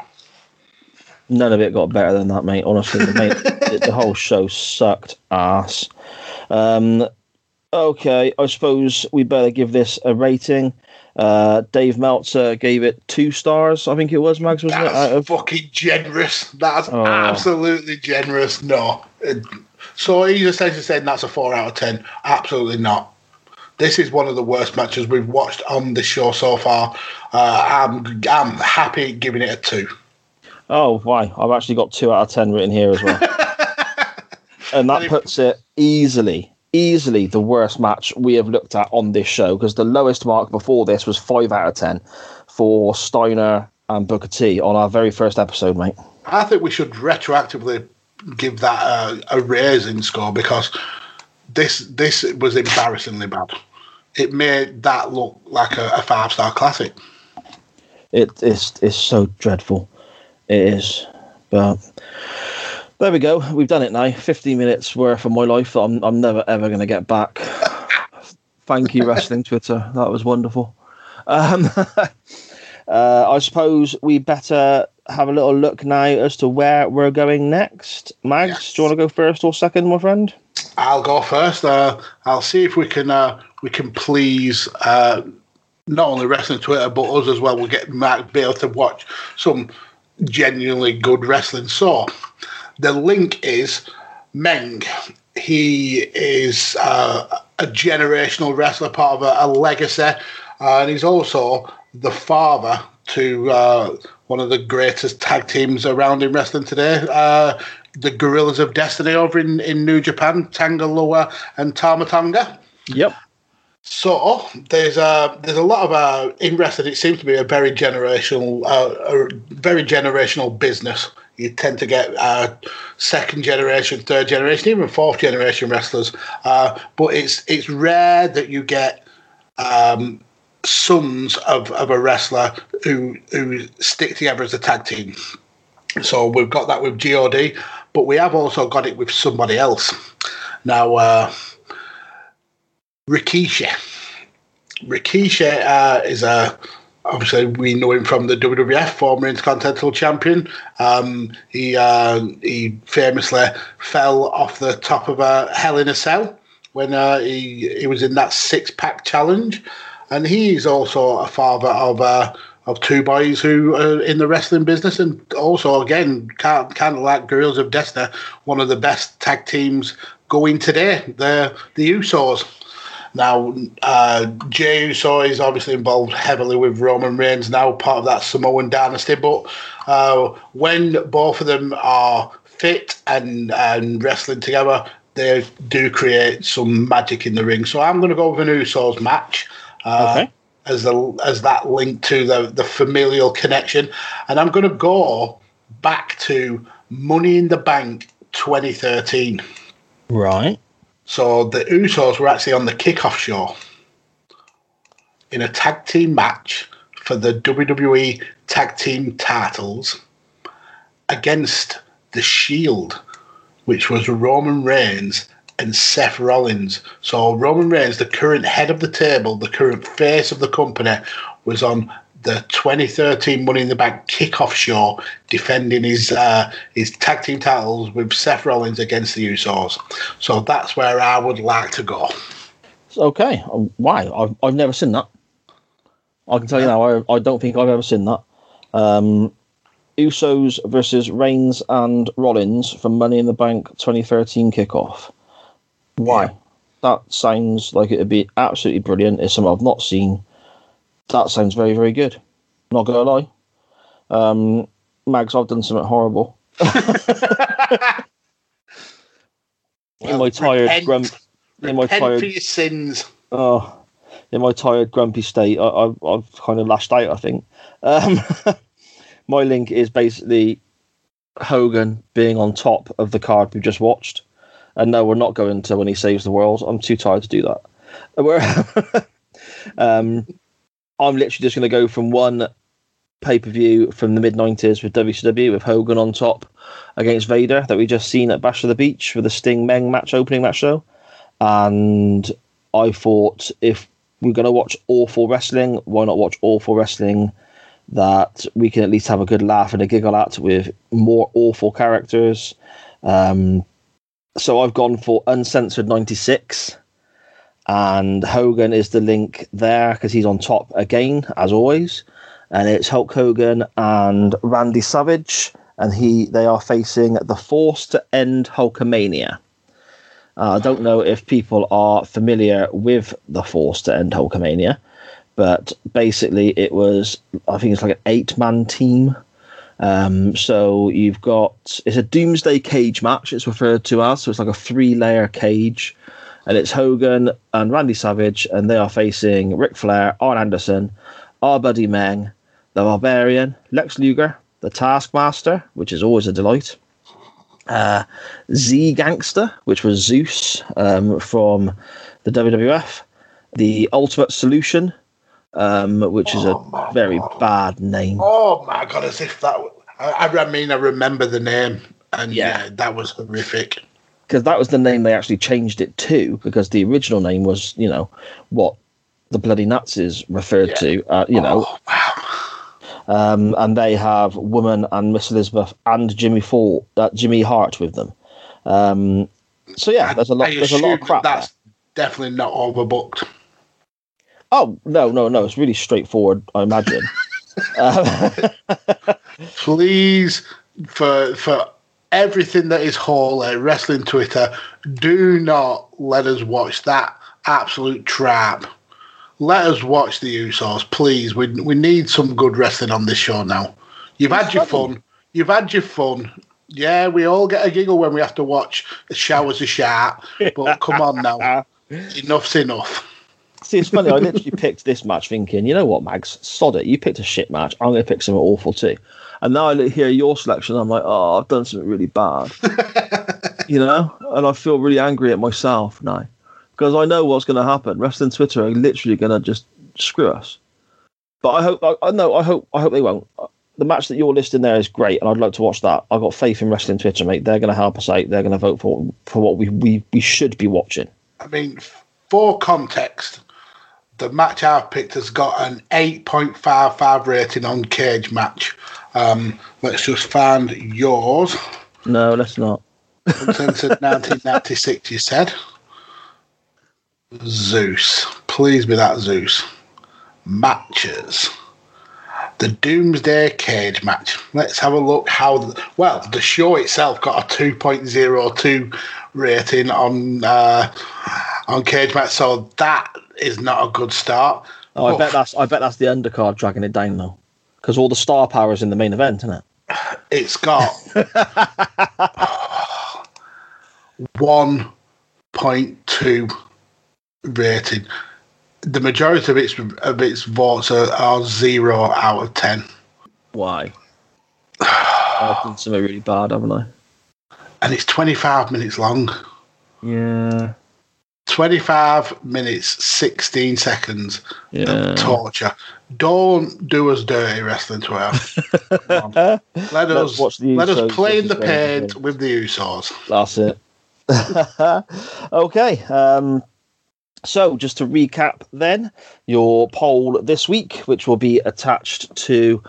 Speaker 2: None of it got better than that, mate. Honestly, mate, the whole show sucked ass. Um, okay, I suppose we better give this a rating. Uh, Dave Meltzer gave it two stars. I think it was Mags, wasn't
Speaker 3: That's
Speaker 2: it?
Speaker 3: Of... fucking generous. That's oh. absolutely generous. No. So he's essentially saying that's a four out of ten. Absolutely not this is one of the worst matches we've watched on the show so far. Uh, I'm I'm happy giving it a two.
Speaker 2: Oh, why? I've actually got two out of ten written here as well, <laughs> and that puts it easily, easily the worst match we have looked at on this show because the lowest mark before this was five out of ten for Steiner and Booker T on our very first episode, mate.
Speaker 3: I think we should retroactively give that a, a raise in score because this this was embarrassingly bad it made that look like a, a five star classic.
Speaker 2: It is it's so dreadful. It is, but there we go. We've done it now. Fifteen minutes worth of my life that I'm I'm never ever going to get back. Thank you, wrestling Twitter. That was wonderful. Um, <laughs> uh, I suppose we better have a little look now as to where we're going next. Mags, yes. do you want to go first or second, my friend?
Speaker 3: I'll go first. Uh, I'll see if we can uh, we can please uh, not only wrestling Twitter but us as well. We'll get Mark be able to watch some genuinely good wrestling. So the link is Meng. He is uh, a generational wrestler, part of a, a legacy, uh, and he's also the father to uh, one of the greatest tag teams around in wrestling today. Uh, the Guerillas of Destiny over in, in New Japan, Tanga Loa and Tama Tonga.
Speaker 2: Yep.
Speaker 3: So there's a there's a lot of uh, in. It seems to be a very generational, uh, a very generational business. You tend to get uh, second generation, third generation, even fourth generation wrestlers. Uh, but it's it's rare that you get um, sons of, of a wrestler who who stick together as a tag team. So we've got that with God, but we have also got it with somebody else. Now uh, Rikishi. Rikishi uh, is a obviously we know him from the WWF, former Intercontinental Champion. Um, he uh, he famously fell off the top of a Hell in a Cell when uh, he he was in that six pack challenge, and he's also a father of uh, of two boys who are in the wrestling business, and also again kind of like Guerillas of Destiny, one of the best tag teams going today. The the Usos. Now, uh, Jey Uso is obviously involved heavily with Roman Reigns, now part of that Samoan dynasty. But uh, when both of them are fit and, and wrestling together, they do create some magic in the ring. So I'm going to go with an Usos match. Uh,
Speaker 2: Okay.
Speaker 3: As, the, as that link to the, the familial connection. And I'm going to go back to Money in the Bank 2013.
Speaker 2: Right.
Speaker 3: So the Usos were actually on the kickoff show in a tag team match for the WWE Tag Team titles against the Shield, which was Roman Reigns and Seth Rollins. So Roman Reigns, the current head of the table, the current face of the company, was on the 2013 Money in the Bank kickoff show, defending his uh, his tag team titles with Seth Rollins against the Usos. So that's where I would like to go.
Speaker 2: Okay. Um, Why? I've, I've never seen that. I can tell you now, I, I don't think I've ever seen that. Um, Usos versus Reigns and Rollins from Money in the Bank 2013 kickoff. Why?
Speaker 3: Yeah.
Speaker 2: That sounds like it would be absolutely brilliant. It's something I've not seen. That sounds very, very good. Not gonna lie. Um, Mags, I've done something horrible. <laughs> in my tired,
Speaker 3: repent,
Speaker 2: grump, in my
Speaker 3: repent
Speaker 2: tired
Speaker 3: for your sins.
Speaker 2: Oh, in my tired, grumpy state, I, I, I've kind of lashed out. I think um, <laughs> my link is basically Hogan being on top of the card we just watched, and no, we're not going to when he saves the world. I'm too tired to do that. We're, <laughs> um, I'm literally just going to go from one pay per view from the mid '90s with WCW with Hogan on top against Vader that we just seen at Bash of the Beach for the Sting Meng match opening match show, and I thought if we're going to watch awful wrestling, why not watch awful wrestling that we can at least have a good laugh and a giggle at with more awful characters. Um, so I've gone for Uncensored 96, and Hogan is the link there because he's on top again, as always. And it's Hulk Hogan and Randy Savage, and he they are facing the Force to End Hulkamania. Uh, I don't know if people are familiar with the Force to End Hulkamania, but basically it was, I think it's like an eight man team. Um, so you've got, it's a Doomsday Cage match, it's referred to as. So it's like a three layer cage. And it's Hogan and Randy Savage, and they are facing Ric Flair, Arn Anderson, our buddy Meng, the Barbarian, Lex Luger, the Taskmaster, which is always a delight uh, Z-Gangsta, which was Zeus um, from the WWF, the Ultimate Solution, um, which is
Speaker 3: Oh, my
Speaker 2: a very
Speaker 3: God.
Speaker 2: bad name.
Speaker 3: Oh my god! As if that. I, I mean, I remember the name, and
Speaker 2: Yeah.
Speaker 3: yeah, that was horrific.
Speaker 2: Because that was the name they actually changed it to, because the original name was, you know, what the bloody Nazis referred
Speaker 3: Yeah.
Speaker 2: to, uh, you know,
Speaker 3: Oh, wow.
Speaker 2: um, and they have Woman and Miss Elizabeth and Jimmy Fall, uh, Jimmy Hart with them. Um, so yeah, there's a lot.
Speaker 3: I
Speaker 2: There's a lot of crap.
Speaker 3: that
Speaker 2: there.
Speaker 3: That's definitely not overbooked.
Speaker 2: Oh no, no, no! It's really straightforward. I imagine. um, <laughs> <laughs>
Speaker 3: Please, for for everything that is holy, wrestling Twitter, do not let us watch that absolute trap. Let us watch the Usos, please. We we need some good wrestling on this show now. You've had your fun. You've had your fun. Yeah, we all get a giggle when we have to watch the Showers of Sharp, but come on now. <laughs> Enough's enough.
Speaker 2: see, it's funny. I literally picked this match thinking, you know what, Mags, sod it. You picked a shit match. I'm going to pick something awful too. And now I hear your selection. I'm like, oh, I've done something really bad. <laughs> you know, and I feel really angry at myself now because I know what's going to happen. Wrestling Twitter are literally going to just screw us. But I hope, I, I know, I hope, I hope they won't. Uh, the match that you're listing there is great, and I'd like to watch that. I've got faith in Wrestling Twitter, mate. They're going to help us out. They're going to vote for for what we, we, we should be watching.
Speaker 3: I mean, for context, the match I've picked has got an 8.55 rating on Cagematch. Um, let's just find yours.
Speaker 2: No, let's not.
Speaker 3: Uncensored 1996, <laughs> you said. Zeus. Please be that Zeus. Matches. The Doomsday Cage match. Let's have a look how. The, well, the show itself got a 2.02 rating on uh, on Cagematch, so that is not a good start.
Speaker 2: Oh, I bet that's I bet that's the undercard dragging it down though, because all the star power is in the main event, isn't it?
Speaker 3: it's got 1.2 rating. The majority of its of its votes are, are zero out of ten.
Speaker 2: Why? <sighs> I've done something really bad, haven't I?
Speaker 3: and it's 25 minutes long.
Speaker 2: Yeah.
Speaker 3: 25 minutes, 16 seconds
Speaker 2: Yeah.
Speaker 3: of torture. Don't do us dirty, wrestling Twitter. Come on. Let
Speaker 2: Let's
Speaker 3: us
Speaker 2: watch the
Speaker 3: let us play in the paint with the Usos.
Speaker 2: That's it. <laughs> okay. Um, so, just to recap, then your poll this week, which will be attached to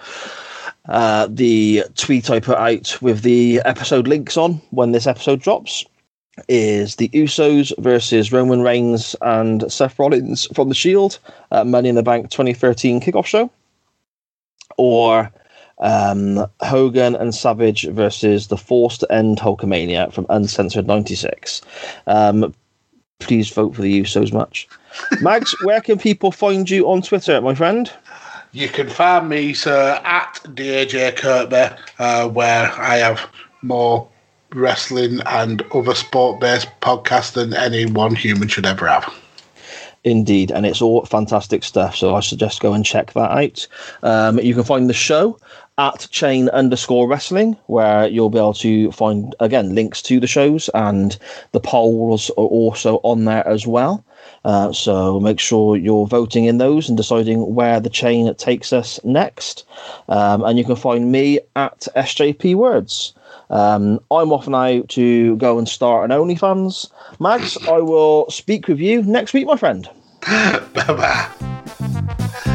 Speaker 2: uh, the tweet I put out with the episode links on when this episode drops, is the Usos versus Roman Reigns and Seth Rollins from the Shield at Money in the Bank 2013 kickoff show, or um, Hogan and Savage versus the Force to End Hulkamania from Uncensored 96. Um, please vote for the Usos match. <laughs> Mags, where can people find you on Twitter, my friend?
Speaker 3: You can find me, sir, at DJ Kirkby, uh, where I have more wrestling and other sport based podcasts than any one human should ever have.
Speaker 2: Indeed, and it's all fantastic stuff. So I suggest go and check that out. Um, you can find the show at chain underscore wrestling, where you'll be able to find again links to the shows and the polls are also on there as well. Uh, so make sure you're voting in those and deciding where the chain takes us next. Um, and you can find me at SJP Words. Um, I'm off now to go and start an OnlyFans. Mags, I will speak with you next week, my friend. <laughs>
Speaker 3: bye bye.